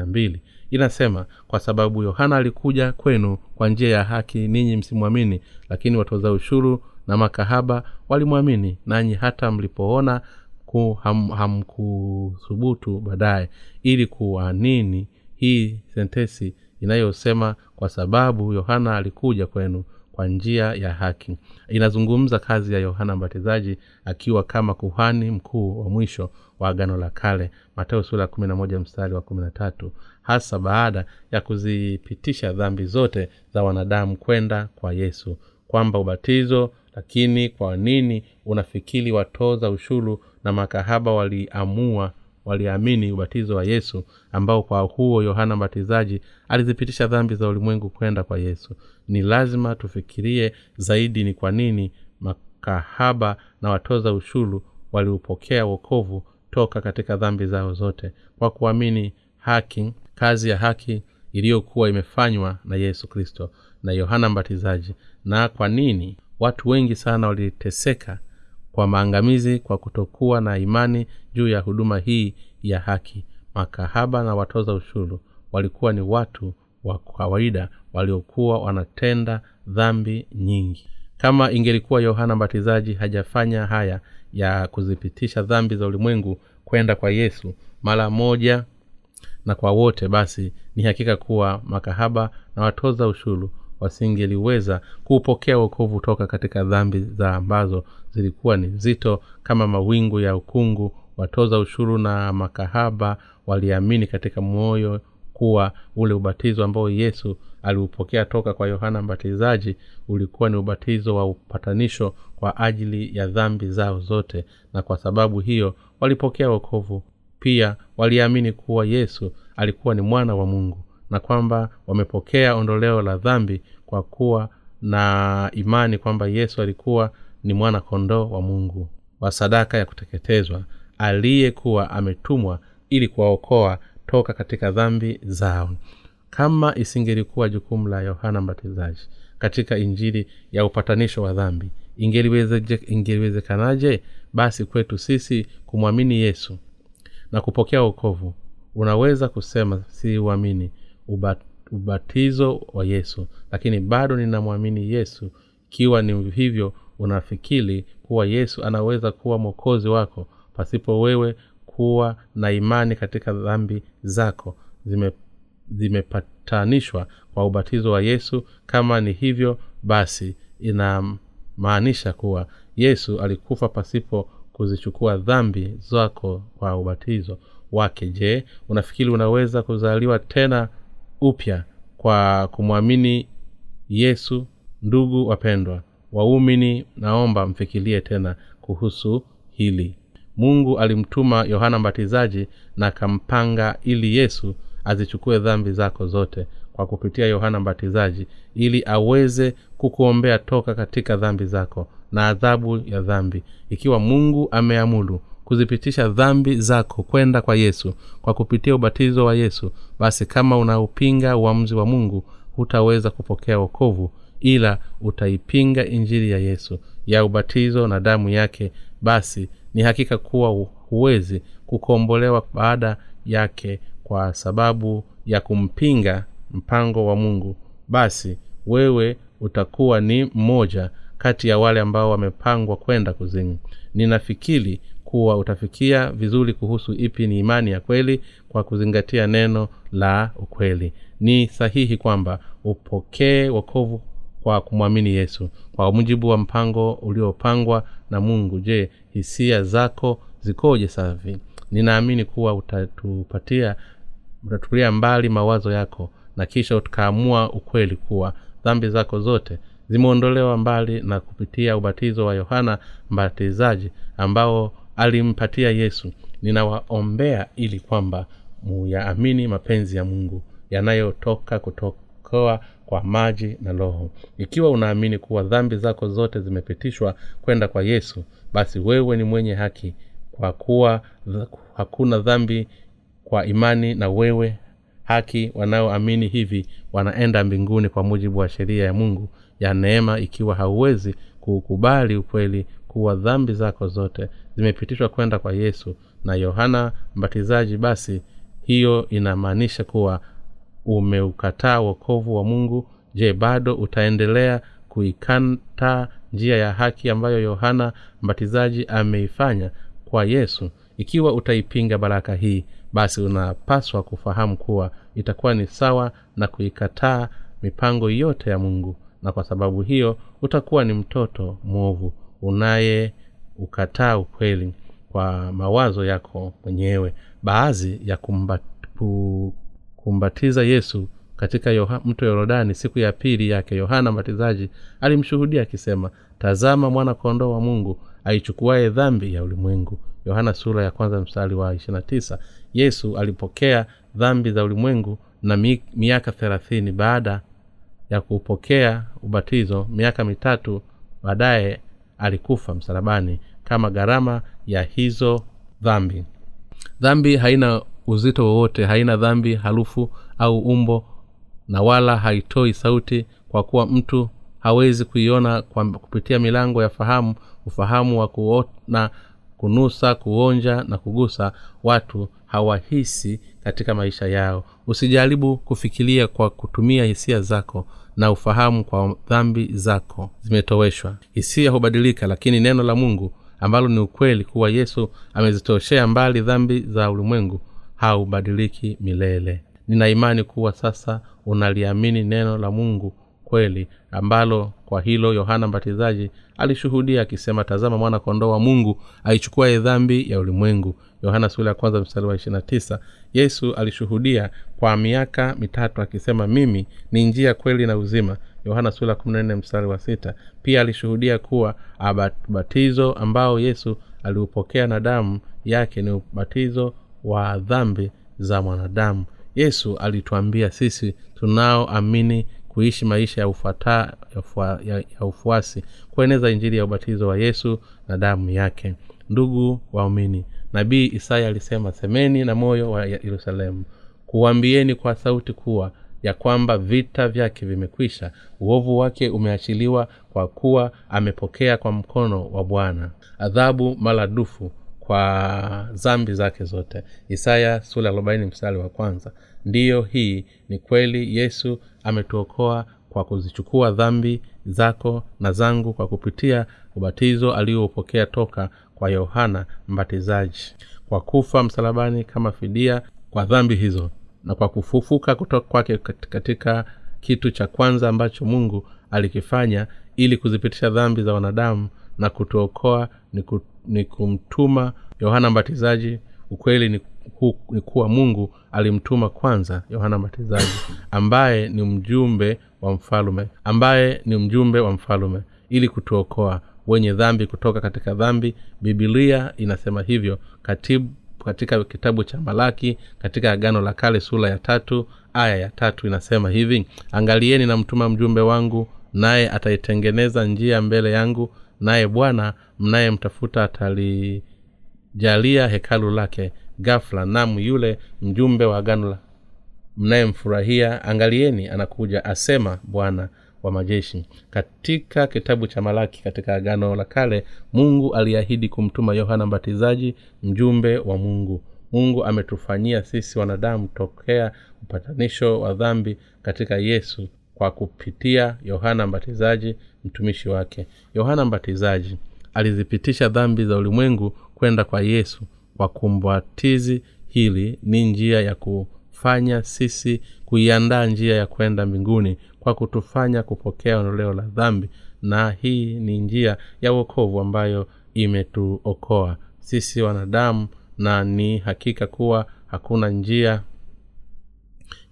mbili. Inasema kwa sababu yohana alikuja kwenu kwa njia ya haki ninyi msimwamini lakini watoza ushuru na makahaba walimwamini nanyi hata mlipoona hamkuthubutu ham baadaye ili kuwanini hii sentesi inayosema kwa sababu yohana alikuja kwenu kwa njia ya haki. Inazungumza kazi ya yohana mbatizaji akiwa kama kuhani mkuu wa mwisho wa agano la kale. Mateo sura ya mstari wa kuminatatu hasa baada ya kuzipitisha dhambi zote za wanadamu kwenda kwa yesu. Kwamba ubatizo lakini kwa nini unafikiri watoza ushuru na makahaba waliamua waliamini ubatizo wa yesu ambao kwa huo yohana mbatizaji alizipitisha dhambi za ulimwengu kwenda kwa yesu. Ni lazima tufikirie zaidi ni kwa nini makahaba na watoza ushuru waliupokea wokovu toka katika dhambi zao zote. Kwa kuamini haki kazi ya haki iliyokuwa imefanywa na yesu kristo na yohana mbatizaji. Na kwa nini watu wengi sana waliteseka kwa maangamizi kwa kutokuwa na imani juu ya huduma hii ya haki. Makahaba na watoza ushuru walikuwa ni watu wa kawaida waliokuwa wanatenda dhambi nyingi. Kama ingelikuwa yohana mbatizaji hajafanya haya ya kuzipitisha dhambi za ulimwengu kwenda kwa yesu mara moja na kwa wote basi ni hakika kuwa makahaba na watoza ushuru wasingeliweza kuupokea uokovu toka katika dhambi za ambazo zilikuwa ni nzito kama mawingu ya ukungu. Watoza ushuru na makahaba waliamini katika moyo kuwa ule ubatizo ambao yesu aliupokea toka kwa yohana mbatizaji ulikuwa ni ubatizo wa upatanisho kwa ajili ya dhambi zao zote na kwa sababu hiyo walipokea wokovu. Pia waliamini kuwa yesu alikuwa ni mwana wa mungu na kwamba wamepokea ondoleo la dhambi kwa kuwa na imani kwamba yesu alikuwa ni mwana kondoo wa mungu wa sadaka ya kuteketezwa aliyekuwa ametumwa ili kuwaokoa toka katika dhambi zao. Kama isingelikuwa jukumu la yohana mbatizaji katika injili ya upatanisho wa dhambi ingeliwezekanaje? Basi kwetu sisi kumwamini yesu na kupokea wokovu unaweza kusema si uamini ubatizo wa yesu lakini bado ninamwamini yesu ikiwa ni hivyo unafikiri kuwa yesu anaweza kuwa mwokozi wako pasipo wewe kuwa na imani katika dhambi zako. Zime zimepatanishwa kwa ubatizo wa yesu. Kama ni hivyo basi inamaanisha kuwa yesu alikufa pasipo kuzichukua dhambi zako kwa ubatizo wake. Je unafikiri unaweza kuzaliwa tena upya kwa kumwamini yesu? Ndugu wapendwa waumini naomba mfikirie tena kuhusu hili. Mungu alimtuma yohana mbatizaji na akampanga ili yesu azichukue dhambi zako zote kwa kupitia yohana mbatizaji ili aweze kukuombea toka katika dhambi zako na adhabu ya dhambi. Ikiwa mungu ameamulu kuzipitisha dhambi zako kwenda kwa yesu kwa kupitia ubatizo wa yesu basi kama unaupinga uamzi wa mungu hutaweza kupokea wokovu ila utaipinga injili ya yesu ya ubatizo na damu yake basi ni hakika kuwa huwezi kukombolewa baada yake kwa sababu ya kumpinga mpango wa mungu. Basi wewe utakuwa ni mmoja kati ya wale ambao wamepangwa kwenda kuzimu. Ninafikiri kuwa utafikia vizuri kuhusu ipi ni imani ya kweli kwa kuzingatia neno la ukweli. Ni sahihi kwamba upokee wokovu kwa kumwamini yesu. Kwa mujibu wa mpango uliopangwa na mungu je hisia zako zikoje safi? Ninaamini kuwa utatupatia utatupilia mbali mawazo yako na kisha tukaamua ukweli kuwa dhambi zako zote zimeondolewa mbali na kupitia ubatizo wa yohana mbatizaji ambao alimpatia yesu. Ninawaombea ili kwamba muyaamini mapenzi ya mungu yanayotoka kutokoa kwa maji na roho. Ikiwa unaamini kuwa dhambi zako zote zimepitishwa kwenda kwa yesu basi wewe ni mwenye haki kwa kuwa hakuna dhambi kwa imani na wewe haki wanaoamini hivi wanaenda mbinguni kwa mujibu wa sheria ya mungu ya neema ikiwa hauwezi kuukubali ukweli kuwa dhambi zako zote zimepitishwa kwenda kwa yesu na yohana mbatizaji basi hiyo inamaanisha kuwa umeukataa wokovu wa mungu je bado utaendelea kuikanta njia ya haki ambayo yohana mbatizaji ameifanya kwa yesu? Ikiwa utaipinga baraka hii basi unapaswa kufahamu kuwa itakuwa ni sawa na kuikataa mipango yote ya mungu na kwa sababu hiyo utakuwa ni mtoto mwovu unaye ukataa ukweli kwa mawazo yako mwenyewe. Baadhi ya kumbat, kumbatiza yesu katika yoha, mto yorodani siku ya pili yake. Yohana mbatizaji alimshuhudia akisema tazama mwana kondoo wa mungu aichukuaye dhambi ya ulimwengu. Yohana sura ya kwanza mstari wa ishirina tisa. Yesu alipokea dhambi za ulimwengu na mi, miaka thelathini baada ya kupokea ubatizo miaka mitatu baadaye alikufa msalabani kama gharama ya hizo dhambi. Dhambi haina uzito wowote haina dhambi harufu au umbo na wala haitoi sauti kwa kuwa mtu hawezi kuiona kwa kupitia milango ya fahamu ufahamu wa kuona kunusa kuonja na kugusa watu hawahisi katika maisha yao. Usijaribu kufikiria kwa kutumia hisia zako na ufahamu kwa dhambi zako zimetoweshwa. Hisia hubadilika lakini neno la mungu ambalo ni ukweli kuwa yesu amezitoshea mbali dhambi za ulimwengu haubadiliki milele. Nina imani kuwa sasa unaliamini neno la mungu kweli ambalo kwa hilo yohana mbatizaji alishuhudia akisema tazama mwana kondoo wa mungu aichukuaye dhambi ya ulimwengu. Yohana ya kwanza wa ishirina tisa. Yesu alishuhudia kwa miaka mitatu akisema mimi ni njia kweli na uzima. Yohana wa sita. Pia alishuhudia kuwa abatizo ambao yesu aliupokea na damu yake ni ubatizo wa dhambi za mwanadamu. Yesu alituambia sisi tunaoamini kuishi maisha ya, ufata, ya, ufua, ya, ya ufuasi kueneza injili ya ubatizo wa yesu na damu yake. Ndugu waumini nabii isaya alisema semeni na moyo wa yerusalemu. Kuwambieni kwa sauti kuwa ya kwamba vita vyake vimekwisha. Uovu wake umeachiliwa kwa kuwa amepokea kwa mkono wa bwana. Adhabu maradufu kwa zambi zake zote. Isaya sura arobaini mstari wa kwanza. Ndiyo hii ni kweli yesu ametuokoa kwa kuzichukua dhambi zako na zangu kwa kupitia ubatizo aliyoupokea toka kwa yohana mbatizaji. Kwa kufa msalabani kama fidia kwa dhambi hizo na kwa kufufuka kutoka kwake katika kitu cha kwanza ambacho mungu alikifanya ili kuzipitisha dhambi za wanadamu na kutuokoa ni, ku, ni kumtuma yohana mbatizaji. Ukweli ni, hu, ni kuwa mungu alimtuma kwanza yohana mbatizaji ambaye ni mjumbe wa mfalume ambaye ni mjumbe wa mfalume ili kutuokoa wenye dhambi kutoka katika dhambi. Bibilia inasema hivyo katibu katika kitabu cha malaki katika agano la kale sura ya tatu aya ya tatu inasema hivi angalieni namtuma mjumbe wangu naye ataitengeneza njia mbele yangu naye bwana mnayemtafuta atalijalia hekalu lake gafla namu yule mjumbe wa agano mnayemfurahia angalieni anakuja asema bwana wa majeshi. Katika kitabu cha malaki katika agano la kale mungu aliahidi kumtuma yohana mbatizaji mjumbe wa mungu. Mungu ametufanyia sisi wanadamu tokea upatanisho wa dhambi katika yesu kwa kupitia yohana mbatizaji mtumishi wake. Yohana mbatizaji alizipitisha dhambi za ulimwengu kwenda kwa yesu kwa kumbatizi. Hili ni njia ya kufanya sisi kuiandaa njia ya kwenda mbinguni kwa kutufanya kupokea ondoleo la dhambi na hii ni njia ya uokovu ambayo imetuokoa sisi wanadamu na ni hakika kuwa hakuna njia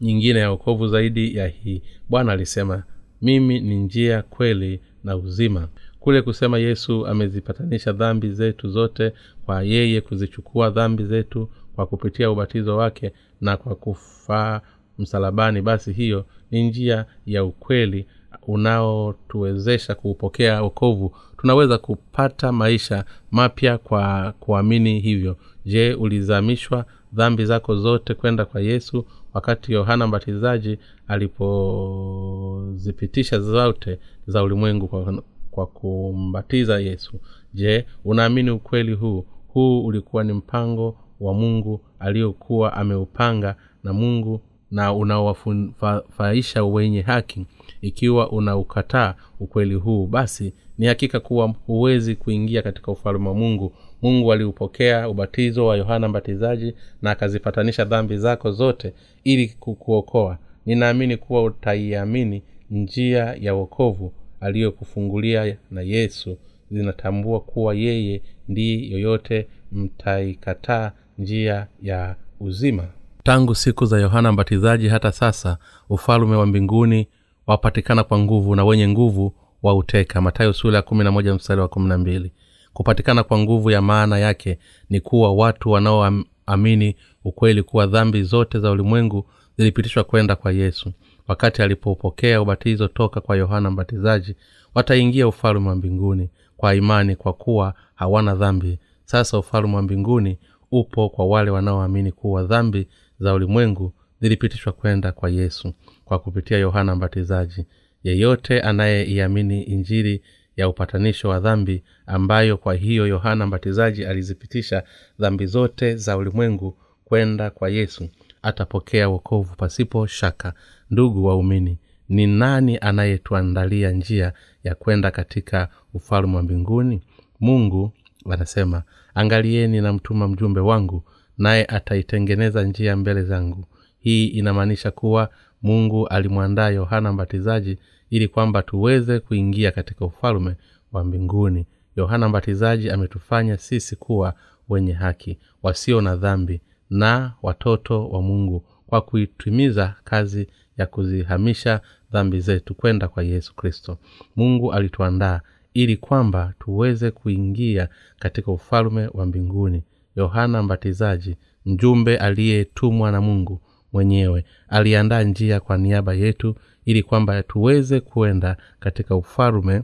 nyingine ya okovu zaidi ya hii. Bwana alisema mimi ni njia kweli na uzima. Kule kusema yesu amezipatanisha dhambi zetu zote kwa yeye kuzichukua dhambi zetu kwa kupitia ubatizo wake na kwa kufaa msalabani basi hiyo ni njia ya ukweli unaotuwezesha kuupokea okovu tunaweza kupata maisha mapya kwa kuamini hivyo. Je ulizamishwa dhambi zako zote kwenda kwa yesu wakati yohana mbatizaji alipozipitisha zote za ulimwengu kwa, kwa kumbatiza yesu. Je unaamini ukweli huu? Huu ulikuwa ni mpango wa mungu aliyokuwa ameupanga na mungu na unawafaisha wenye haki. Ikiwa unaukataa ukweli huu basi ni hakika kuwa huwezi kuingia katika ufalme wa mungu mungu aliupokea ubatizo wa yohana mbatizaji na akazipatanisha dhambi zako zote ili kukuokoa. Ninaamini kuwa utaiamini njia ya wokovu aliyokufungulia na yesu. Zinatambua kuwa yeye ndiye yoyote mtaikataa njia ya uzima. Tangu siku za yohana mbatizaji hata sasa ufalume wa mbinguni wapatikana kwa nguvu na wenye nguvu wa uteka. Matayo sula ya kumi na moja mstari wa kumi na mbili kupatikana kwa nguvu ya maana yake ni kuwa watu wanaoamini ukweli kuwa dhambi zote za ulimwengu zilipitishwa kwenda kwa yesu. Wakati alipopokea ubatizo toka kwa yohana mbatizaji wataingia ufalume wa mbinguni kwa imani kwa kuwa hawana dhambi. Sasa ufalume wa mbinguni upo kwa wale wanaoamini kuwa dhambi za ulimwengu zilipitishwa kwenda kwa yesu kwa kupitia yohana mbatizaji. Yeyote anayeiamini injili ya upatanisho wa dhambi ambayo kwa hiyo yohana mbatizaji alizipitisha dhambi zote za ulimwengu kwenda kwa yesu. Atapokea wokovu pasipo shaka. Ndugu waumini ni nani anayetuandalia njia ya kwenda katika ufalme wa mbinguni? Mungu anasema angalieni na mtuma mjumbe wangu naye ataitengeneza njia mbele zangu. Hii inamaanisha kuwa mungu alimwandaa yohana mbatizaji ili kwamba tuweze kuingia katika ufalme wa mbinguni. Yohana mbatizaji ametufanya sisi kuwa wenye haki wasio na dhambi na watoto wa mungu kwa kuitimiza kazi ya kuzihamisha dhambi zetu kwenda kwa yesu kristo. Mungu alituandaa ili kwamba tuweze kuingia katika ufalme wa mbinguni. Yohana mbatizaji mjumbe aliyetumwa na mungu mwenyewe aliandaa njia kwa niaba yetu ili kwamba tuweze kuenda katika ufalume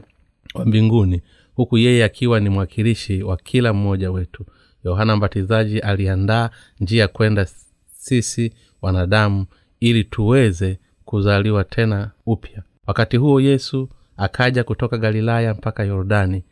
wa mbinguni huku yeye akiwa ni mwakilishi wa kila mmoja wetu. Yohana mbatizaji aliandaa njia kwenda sisi wanadamu ili tuweze kuzaliwa tena upya. Wakati huo yesu akaja kutoka galilaya mpaka yordani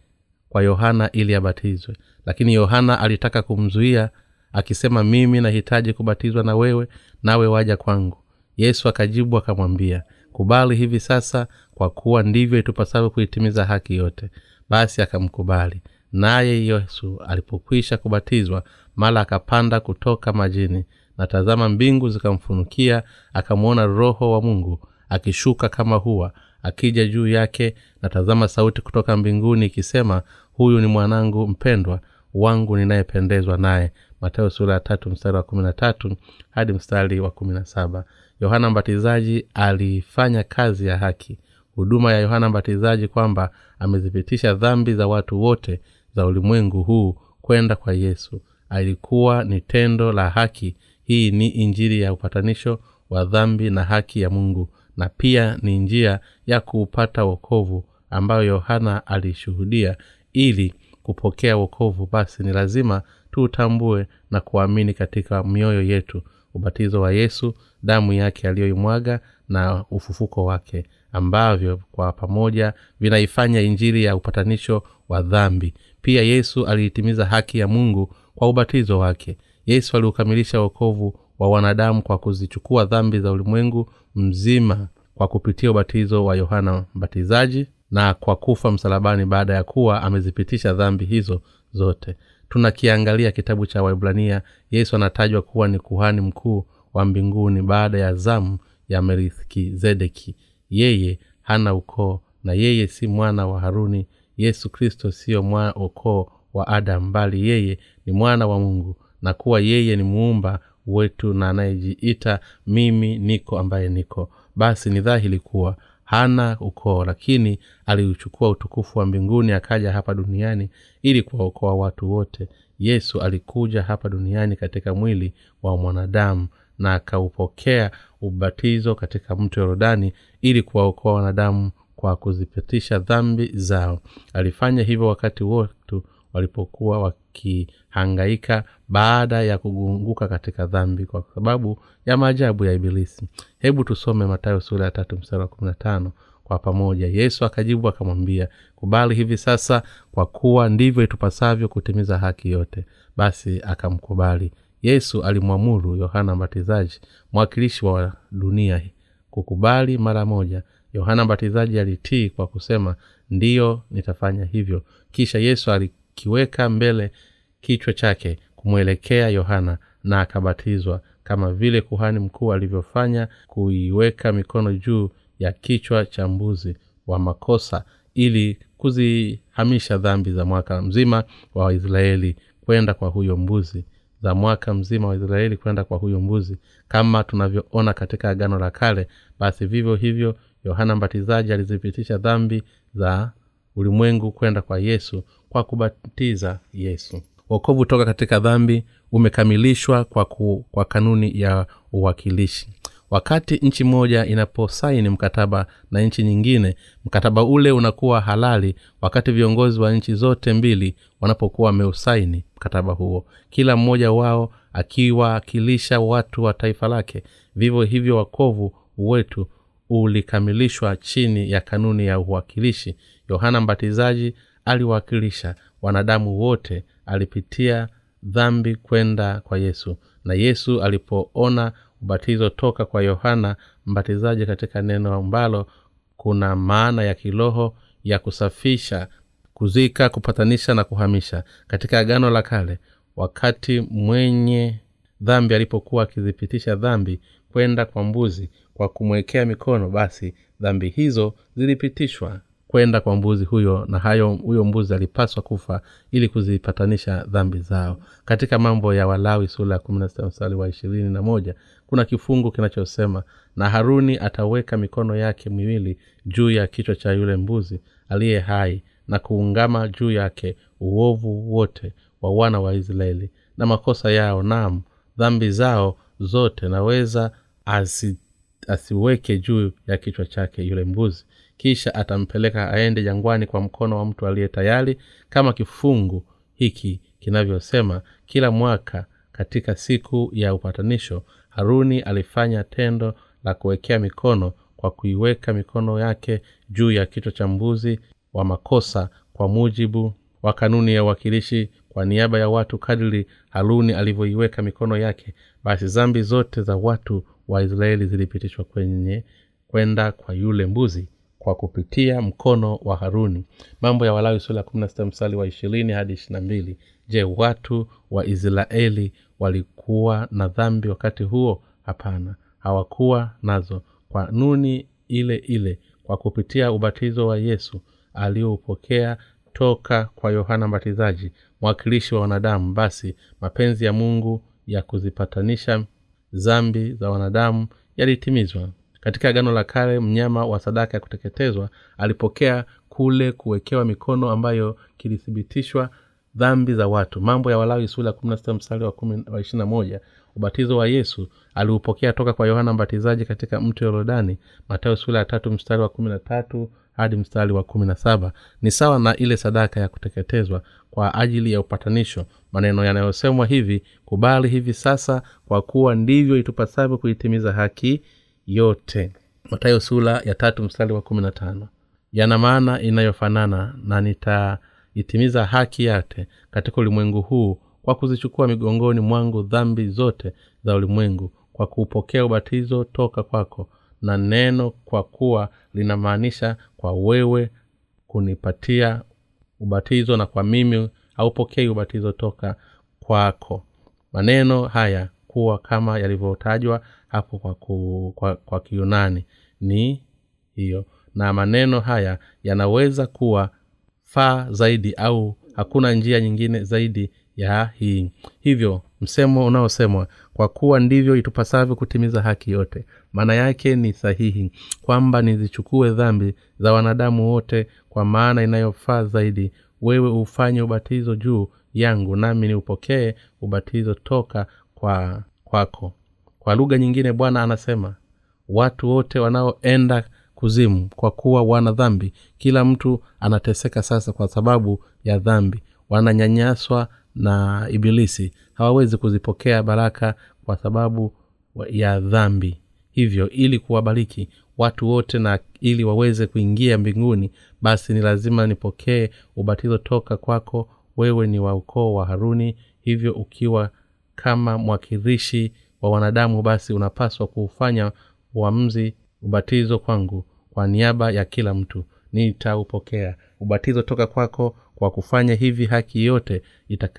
kwa yohana ili abatizwe. Lakini yohana alitaka kumzuia akisema mimi nahitaji kubatizwa na wewe nawe waja kwangu. Yesu akajibu akamwambia kubali hivi sasa kwa kuwa ndivyo itupasavyo kuitimiza haki yote. Basi akamkubali. Naye yesu alipokwisha kubatizwa mala akapanda kutoka majini. Na tazama mbingu zikamfunukia akamwona roho wa mungu akishuka kama huwa akija juu yake. Na tazama sauti kutoka mbinguni ikisema huyu ni mwanangu mpendwa wangu ninayependezwa naye. Mateo sura ya tatu mstari wa kumi na tatu hadi mstari wa kumi na saba yohana mbatizaji alifanya kazi ya haki. Huduma ya yohana mbatizaji kwamba amezipitisha dhambi za watu wote za ulimwengu huu kwenda kwa yesu. Alikuwa ni tendo la haki. Hii ni injili ya upatanisho wa dhambi na haki ya mungu. Na pia ni njia ya kuupata wokovu ambayo yohana alishuhudia. Ili kupokea wokovu basi ni lazima tuutambue na kuamini katika mioyo yetu ubatizo wa yesu damu yake aliyoimwaga na ufufuko wake ambavyo kwa pamoja vinaifanya injili ya upatanisho wa dhambi. Pia yesu aliitimiza haki ya mungu kwa ubatizo wake. Yesu aliukamilisha wokovu wa wanadamu kwa kuzichukua dhambi za ulimwengu mzima kwa kupitia ubatizo wa yohana mbatizaji na kwa kufa msalabani baada ya kuwa amezipitisha dhambi hizo zote tunakiangalia kitabu cha waibrania yesu anatajwa kuwa ni kuhani mkuu wa mbinguni baada ya zamu ya melkizedeki. Yeye hana ukoo na yeye si mwana wa haruni. Yesu kristo siyo mwana ukoo wa adamu bali yeye ni mwana wa mungu. Na kuwa yeye ni muumba wetu na anayejiita mimi niko ambaye niko. Basi ni dhahiri kuwa hana ukoo lakini aliuchukua utukufu wa mbinguni akaja hapa duniani ili kuwaokoa watu wote. Yesu alikuja hapa duniani katika mwili wa mwanadamu na akaupokea ubatizo katika mto yorodani ili kuwaokoa wanadamu kwa kuzipitisha dhambi zao. Alifanya hivyo wakati wotu walipokuwa wakihangaika baada ya kugunguka katika dhambi kwa sababu ya maajabu ya ibilisi. Hebu tusome matayo sura ya tatu mstari wa kumi na tano kwa pamoja. Yesu akajibu akamwambia kubali hivi sasa kwa kuwa ndivyo itupasavyo kutimiza haki yote. Basi akamkubali. Yesu alimwamuru yohana mbatizaji mwakilishi wa dunia kukubali mara moja. Yohana mbatizaji alitii kwa kusema ndiyo nitafanya hivyo. Kisha yesu alikiweka mbele kichwa chake kumwelekea yohana na akabatizwa kama vile kuhani mkuu alivyofanya kuiweka mikono juu ya kichwa cha mbuzi wa makosa ili kuzihamisha dhambi za mwaka mzima wa waisraeli kwenda kwa huyo mbuzi za mwaka mzima wa israeli kwenda kwa huyo mbuzi. Kama tunavyoona katika agano la kale basi vivyo hivyo yohana mbatizaji alizipitisha dhambi za ulimwengu kwenda kwa yesu kwa kubatiza yesu. Wokovu toka katika dhambi umekamilishwa kwa, ku, kwa kanuni ya uwakilishi. Wakati nchi moja inaposaini mkataba na nchi nyingine mkataba ule unakuwa halali wakati viongozi wa nchi zote mbili wanapokuwa wameusaini mkataba huo. Kila mmoja wao akiwakilisha watu wa taifa lake vivyo hivyo wakovu wetu ulikamilishwa chini ya kanuni ya uwakilishi. Yohana mbatizaji aliwakilisha. Wanadamu wote alipitia dhambi kwenda kwa yesu. Na yesu alipoona ubatizo toka kwa yohana mbatizaji katika neno ambalo kuna maana ya kiroho ya kusafisha kuzika kupatanisha na kuhamisha. Katika agano la kale wakati mwenye dhambi alipokuwa akizipitisha dhambi kwenda kwa mbuzi kwa kumwekea mikono basi dhambi hizo zilipitishwa kwenda kwa mbuzi huyo na hayo huyo mbuzi alipaswa kufa ili kuzipatanisha dhambi zao. Katika mambo ya walawi sura ya kumi na sita mstari wa ishirini na moja kuna kifungu kinachosema na haruni ataweka mikono yake miwili juu ya kichwa cha yule mbuzi aliye hai na kuungama juu yake uovu wote wa wana wa israeli na makosa yao nam dhambi zao zote naweza asi, asiweke juu ya kichwa chake yule mbuzi kisha atampeleka aende jangwani kwa mkono wa mtu aliye tayari kama kifungu hiki kinavyosema kila mwaka katika siku ya upatanisho haruni alifanya tendo la kuwekea mikono kwa kuiweka mikono yake juu ya kichwa cha mbuzi wa makosa kwa mujibu wa kanuni ya uwakilishi. Kwa niaba ya watu kadiri haruni alivyoiweka mikono yake basi zambi zote za watu wa israeli zilipitishwa kwenye kwenda kwa yule mbuzi kwa kupitia mkono wa haruni. Mambo ya walawi kumi na sita mstari wa ishirini hadi ishirina mbili. Je watu wa israeli walikuwa na dhambi wakati huo? Hapana hawakuwa nazo. Kwa nuni ile ile kwa kupitia ubatizo wa yesu alioupokea toka kwa yohana mbatizaji mwakilishi wa wanadamu basi mapenzi ya mungu ya kuzipatanisha zambi za wanadamu yalitimizwa katika agano la kale mnyama wa sadaka ya kuteketezwa alipokea kule kuwekewa mikono ambayo kilithibitishwa dhambi za watu. Mambo ya walawi sura kumi na sita mstari wa ishirina moja. Ubatizo wa yesu aliupokea toka kwa yohana mbatizaji katika mto yorodani. Matayo sura ya tatu mstari wa kumi na tatu hadi mstari wa kumi na saba. Ni sawa na ile sadaka ya kuteketezwa kwa ajili ya upatanisho. Maneno yanayosemwa hivi kubali hivi sasa kwa kuwa ndivyo itupasavyo kuitimiza haki yote. Matayo sula ya tatu mstari wa kumi na tano. Yana maana inayofanana na nitaitimiza haki yake katika ulimwengu huu kwa kuzichukua migongoni mwangu dhambi zote za ulimwengu kwa kuupokea ubatizo toka kwako na neno kwa kuwa linamaanisha kwa wewe kunipatia ubatizo na kwa mimi haupokei ubatizo toka kwako. Maneno haya kuwa kama yalivyotajwa hapo kwa, ku, kwa, kwa kiunani ni hiyo. Na maneno haya yanaweza kuwa faa zaidi au hakuna njia nyingine zaidi ya hii. Hivyo msemo unaosemwa kwa kuwa ndivyo itupasavyo kutimiza haki yote maana yake ni sahihi kwamba nizichukue dhambi za wanadamu wote kwa maana inayofaa zaidi. Wewe ufanye ubatizo juu yangu nami niupokee ubatizo toka kwa kwako kwa lugha nyingine bwana anasema watu wote wanaoenda kuzimu kwa kuwa wana dhambi kila mtu anateseka sasa kwa sababu ya dhambi. Wananyanyaswa na ibilisi hawawezi kuzipokea baraka kwa sababu ya dhambi. Hivyo ili kuwabariki watu wote na ili waweze kuingia mbinguni basi ni lazima nipokee ubatizo toka kwako. Wewe ni wa ukoo wa haruni hivyo ukiwa kama mwakilishi wa wanadamu basi unapaswa kuufanya uamzi ubatizo kwangu kwa niaba ya kila mtu. Nitaupokea. Ubatizo toka kwako kwa kufanya hivi haki yote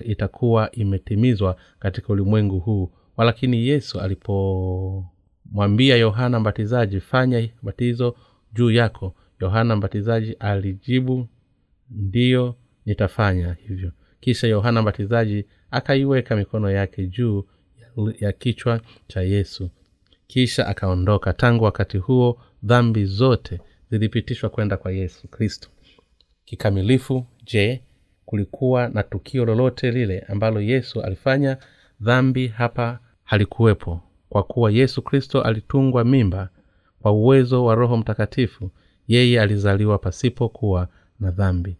itakuwa imetimizwa katika ulimwengu huu. Walakini yesu alipomwambia yohana mbatizaji fanya batizo juu yako yohana mbatizaji alijibu ndiyo nitafanya hivyo. Kisha yohana mbatizaji akaiweka mikono yake juu ya kichwa cha yesu. Kisha akaondoka. Tangu wakati huo dhambi zote zilipitishwa kwenda kwa yesu kristo. Kikamilifu je kulikuwa na tukio lolote lile ambalo yesu alifanya? Dhambi hapa halikuwepo kwa kuwa yesu kristo alitungwa mimba kwa uwezo wa roho mtakatifu. Yeye alizaliwa pasipo kuwa na dhambi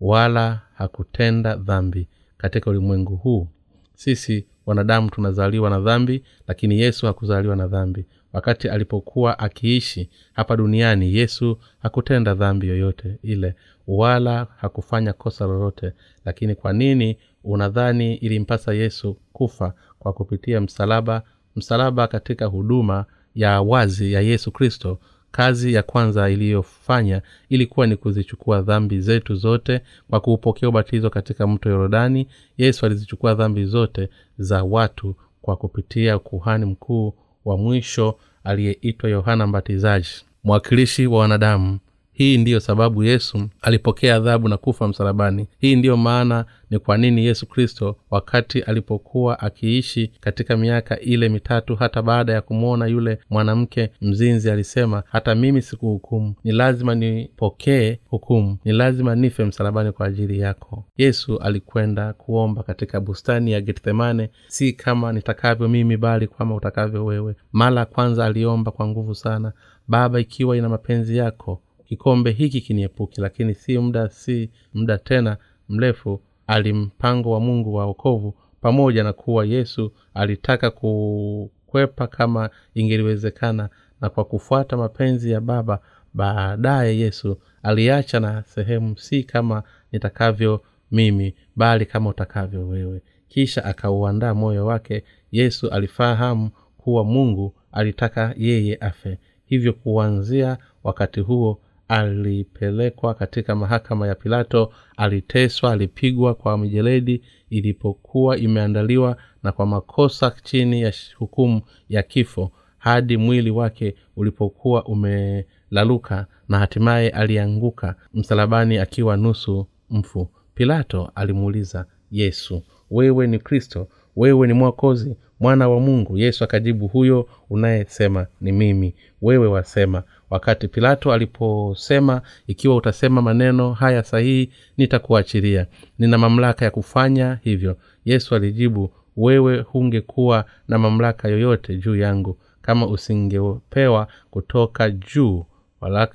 wala hakutenda dhambi katika ulimwengu huu. Sisi wanadamu tunazaliwa na dhambi lakini yesu hakuzaliwa na dhambi. Wakati alipokuwa akiishi hapa duniani yesu hakutenda dhambi yoyote ile wala hakufanya kosa lolote. Lakini kwa nini? Unadhani ilimpasa yesu kufa kwa kupitia msalaba msalaba katika huduma ya wazi ya yesu kristo kazi ya kwanza iliyofanya ilikuwa ni kuzichukua dhambi zetu zote kwa kuupokea ubatizo katika mto yorodani yesu alizichukua dhambi zote za watu kwa kupitia kuhani mkuu wa mwisho aliyeitwa yohana mbatizaji mwakilishi wa wanadamu hii ndiyo sababu yesu alipokea adhabu na kufa msalabani. Hii ndiyo maana ni kwa nini yesu kristo wakati alipokuwa akiishi katika miaka ile mitatu hata baada ya kumwona yule mwanamke mzinzi alisema hata mimi sikuhukumu. Ni lazima nipokee hukumu. Ni lazima nife msalabani kwa ajili yako. Yesu alikwenda kuomba katika bustani ya gethsemane si kama nitakavyo mimi bali kama utakavyo wewe. Mara kwanza aliomba kwa nguvu sana. Baba ikiwa ina mapenzi yako kikombe hiki kiniepuki lakini si muda si muda tena mrefu alimpango wa mungu wa okovu pamoja na kuwa yesu alitaka kukwepa kama ingeliwezekana na kwa kufuata mapenzi ya baba baadaye yesu aliacha na sehemu si kama nitakavyo mimi bali kama utakavyo wewe. Kisha akauandaa moyo wake yesu alifahamu kuwa mungu alitaka yeye afe. Hivyo kuanzia wakati huo alipelekwa katika mahakama ya pilato aliteswa alipigwa kwa mijeledi ilipokuwa imeandaliwa na kwa makosa chini ya hukumu ya kifo hadi mwili wake ulipokuwa umelaluka na hatimaye alianguka msalabani akiwa nusu mfu. Pilato alimuuliza yesu wewe ni kristo? Wewe ni mwokozi mwana wa mungu? Yesu akajibu huyo unayesema ni mimi. Wewe wasema wakati pilato aliposema ikiwa utasema maneno haya sahihi nitakuachilia. Nina mamlaka ya kufanya hivyo. Yesu alijibu wewe hungekuwa na mamlaka yoyote juu yangu kama usingepewa kutoka juu.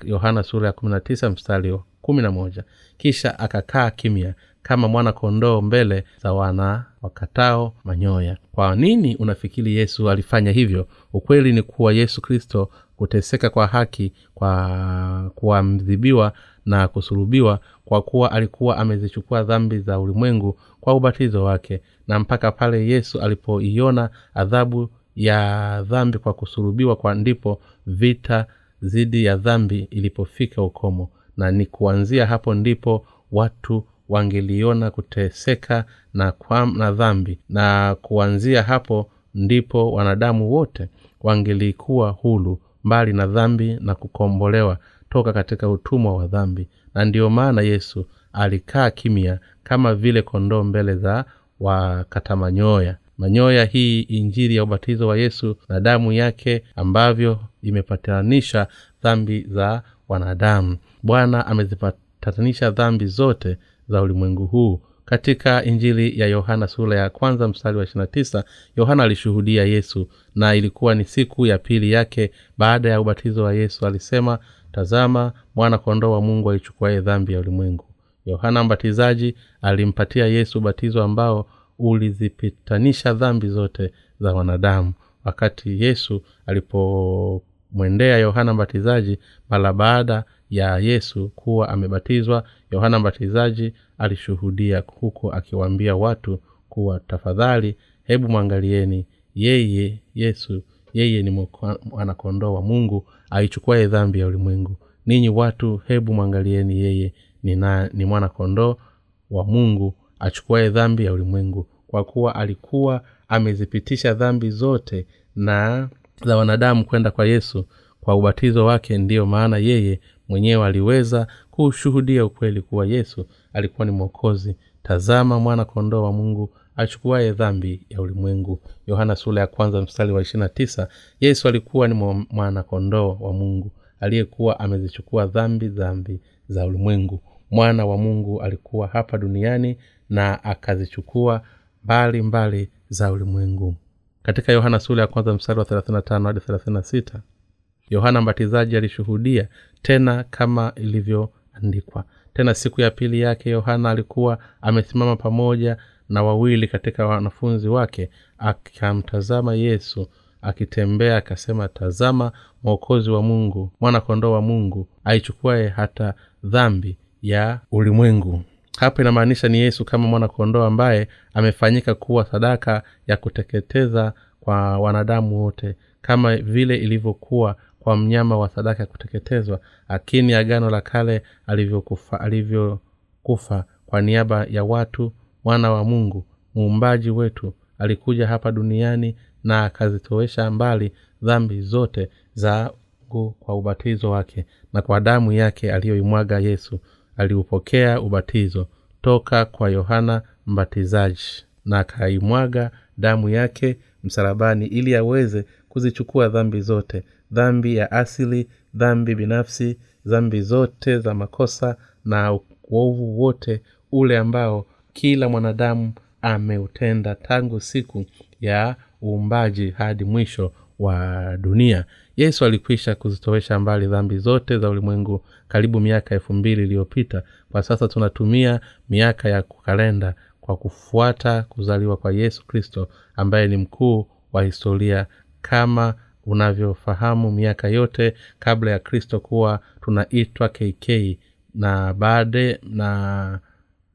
Yohana sura ya kumi na tisa mstari wa kumi na moja. Kisha akakaa kimya kama mwana kondoo mbele za wana wakatao manyoya. Kwa nini unafikiri yesu alifanya hivyo? Ukweli ni kuwa yesu kristo kuteseka kwa haki kwa kuamdhibiwa na kusulubiwa kwa kuwa alikuwa amezichukua dhambi za ulimwengu kwa ubatizo wake. Na mpaka pale yesu alipoiona adhabu ya dhambi kwa kusulubiwa kwa ndipo vita dhidi ya dhambi ilipofika ukomo. Na ni kuanzia hapo ndipo watu wangeliona kuteseka na, kwa, na dhambi. Na kuanzia hapo ndipo wanadamu wote wangelikuwa hulu mbali na dhambi na kukombolewa toka katika utumwa wa dhambi. Na ndiyo maana yesu alikaa kimya kama vile kondoo mbele za wakata manyoya. Manyoya hii injili ya ubatizo wa yesu na damu yake ambavyo imepatanisha dhambi za wanadamu. Bwana amezipatanisha dhambi zote za ulimwengu huu katika injili ya yohana sura ya kwanza mstari wa ishirina tisa yohana alishuhudia yesu na ilikuwa ni siku ya pili yake baada ya ubatizo wa yesu alisema tazama mwana kondoo wa mungu aichukuaye dhambi ya ulimwengu. Yohana mbatizaji alimpatia yesu ubatizo ambao ulizipitanisha dhambi zote za wanadamu. Wakati yesu alipomwendea yohana mbatizaji mara baada ya yesu kuwa amebatizwa yohana mbatizaji alishuhudia huku akiwaambia watu kuwa tafadhali hebu mwangalieni yeye yesu yeye ni mwanakondoo wa mungu aichukuaye dhambi ya ulimwengu. Ninyi watu hebu mwangalieni yeye ni, na, ni mwanakondoo wa mungu achukuaye dhambi ya ulimwengu. Kwa kuwa alikuwa amezipitisha dhambi zote na za wanadamu kwenda kwa yesu kwa ubatizo wake ndiyo maana yeye mwenyewe aliweza kuushuhudia ukweli kuwa yesu alikuwa ni mwokozi. Tazama mwana kondoo wa mungu achukuaye dhambi ya ulimwengu. Yohana sura ya kwanza mstari wa ishirina yesu alikuwa ni mwanakondoo wa mungu aliyekuwa amezichukua dhambi dhambi za ulimwengu. Mwana wa mungu alikuwa hapa duniani na akazichukua mbali mbali za ulimwengu. Katika yohana sura ya kwanza mstari wa 35 hadi 36 yohana mbatizaji alishuhudia tena kama ilivyoandikwa tena siku ya pili yake yohana alikuwa amesimama pamoja na wawili katika wanafunzi wake akamtazama yesu akitembea akasema tazama mwokozi wa mungu mwanakondoo wa mungu aichukuaye hata dhambi ya ulimwengu. Hapa inamaanisha ni yesu kama mwanakondoo ambaye amefanyika kuwa sadaka ya kuteketeza kwa wanadamu wote kama vile ilivyokuwa kwa mnyama wa sadaka ya kuteketezwa akini agano la kale alivyokufa alivyokufa kwa niaba ya watu mwana wa mungu muumbaji wetu alikuja hapa duniani na akazitowesha mbali dhambi zote za zangu kwa ubatizo wake na kwa damu yake aliyoimwaga yesu aliupokea ubatizo toka kwa yohana mbatizaji na akaimwaga damu yake msalabani ili aweze kuzichukua dhambi zote dhambi ya asili dhambi binafsi dhambi zote za makosa na uovu wote ule ambao kila mwanadamu ameutenda tangu siku ya uumbaji hadi mwisho wa dunia. Yesu alikwisha kuzitowesha mbali dhambi zote za ulimwengu karibu miaka elfu mbili iliyopita. Kwa sasa tunatumia miaka ya kalenda kwa kufuata kuzaliwa kwa yesu kristo ambaye ni mkuu wa historia kama unavyofahamu miaka yote kabla ya kristo kuwa tunaitwa kk na baade na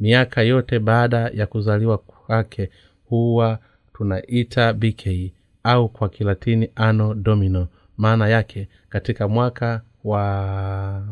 miaka yote baada ya kuzaliwa kwake huwa tunaita bk au kwa kilatini ano domino. Maana yake katika mwaka wa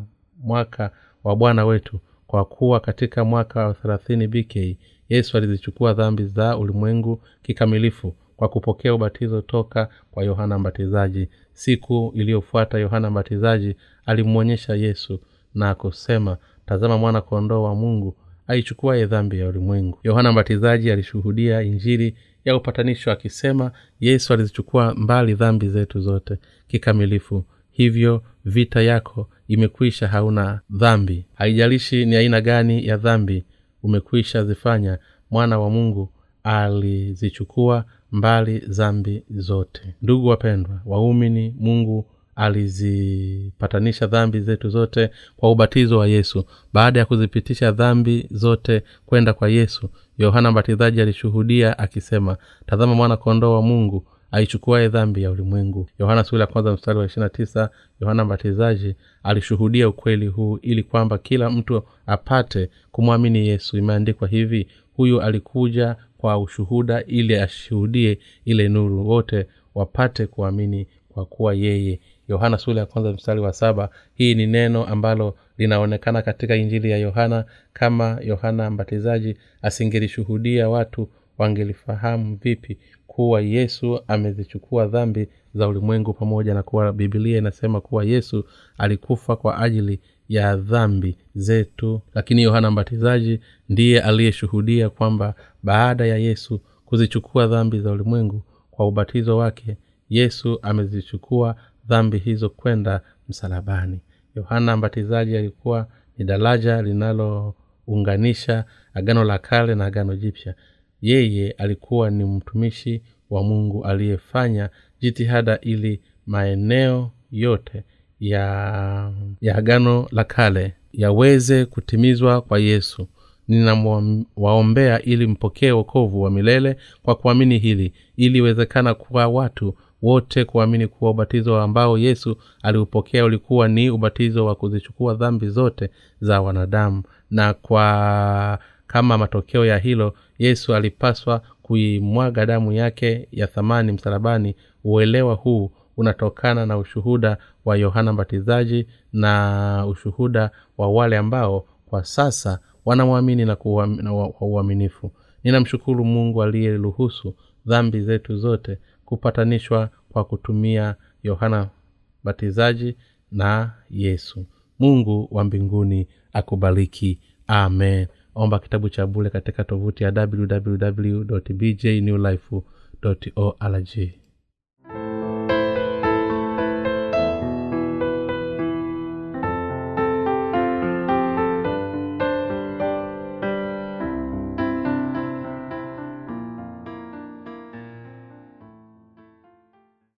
mwaka wa bwana wetu kwa kuwa katika mwaka wa thelathini bk yesu alizichukua dhambi za ulimwengu kikamilifu kwa kupokea ubatizo toka kwa yohana mbatizaji. Siku iliyofuata yohana mbatizaji alimwonyesha yesu na kusema tazama mwana kondoo wa mungu aichukuaye dhambi ya ulimwengu. Yohana mbatizaji alishuhudia injili ya upatanisho akisema yesu alizichukua mbali dhambi zetu zote kikamilifu hivyo vita yako imekwisha hauna dhambi. Haijalishi ni aina gani ya dhambi umekwisha zifanya mwana wa mungu alizichukua mbali dhambi zote. Ndugu wapendwa waumini mungu alizipatanisha dhambi zetu zote kwa ubatizo wa yesu. Baada ya kuzipitisha dhambi zote kwenda kwa yesu yohana mbatizaji alishuhudia akisema tazama mwana kondoo wa mungu aichukuaye dhambi ya ulimwengu. Yohana ya kwanza mstari wa ishirina tisa yohana mbatizaji alishuhudia ukweli huu ili kwamba kila mtu apate kumwamini yesu. Imeandikwa hivi huyu alikuja kwa ushuhuda ili ashuhudie ile nuru. Wote wapate kuamini kwa kuwa yeye. Yohana sura ya kwanza mstari wa saba hii ni neno ambalo linaonekana katika injili ya yohana. Kama yohana mbatizaji asingelishuhudia watu wangelifahamu vipi kuwa yesu amezichukua dhambi za ulimwengu pamoja na kuwa bibilia inasema kuwa yesu alikufa kwa ajili ya dhambi zetu. Lakini yohana mbatizaji ndiye aliyeshuhudia kwamba baada ya yesu kuzichukua dhambi za ulimwengu kwa ubatizo wake yesu amezichukua dhambi hizo kwenda msalabani. Yohana mbatizaji alikuwa ni daraja linalounganisha agano la kale na agano jipya. Yeye alikuwa ni mtumishi wa mungu aliyefanya jitihada ili maeneo yote ya ya agano la kale yaweze kutimizwa kwa yesu. Ninawaombea ili mpokee wokovu wa milele kwa kuamini hili ili iwezekana kuwa watu wote kuamini kuwa ubatizo ambao yesu aliupokea ulikuwa ni ubatizo wa kuzichukua dhambi zote za wanadamu. Na kwa kama matokeo ya hilo yesu alipaswa kuimwaga damu yake ya thamani msalabani. Uelewa huu unatokana na ushuhuda wa yohana mbatizaji na ushuhuda wa wale ambao kwa sasa wanamwamini na kwa uaminifu. Ninamshukuru mungu aliyeruhusu dhambi zetu zote kupatanishwa kwa kutumia yohana mbatizaji na yesu. Mungu wa mbinguni akubariki. Amen. Omba kitabu cha bule katika tovuti ya www bjnewlife org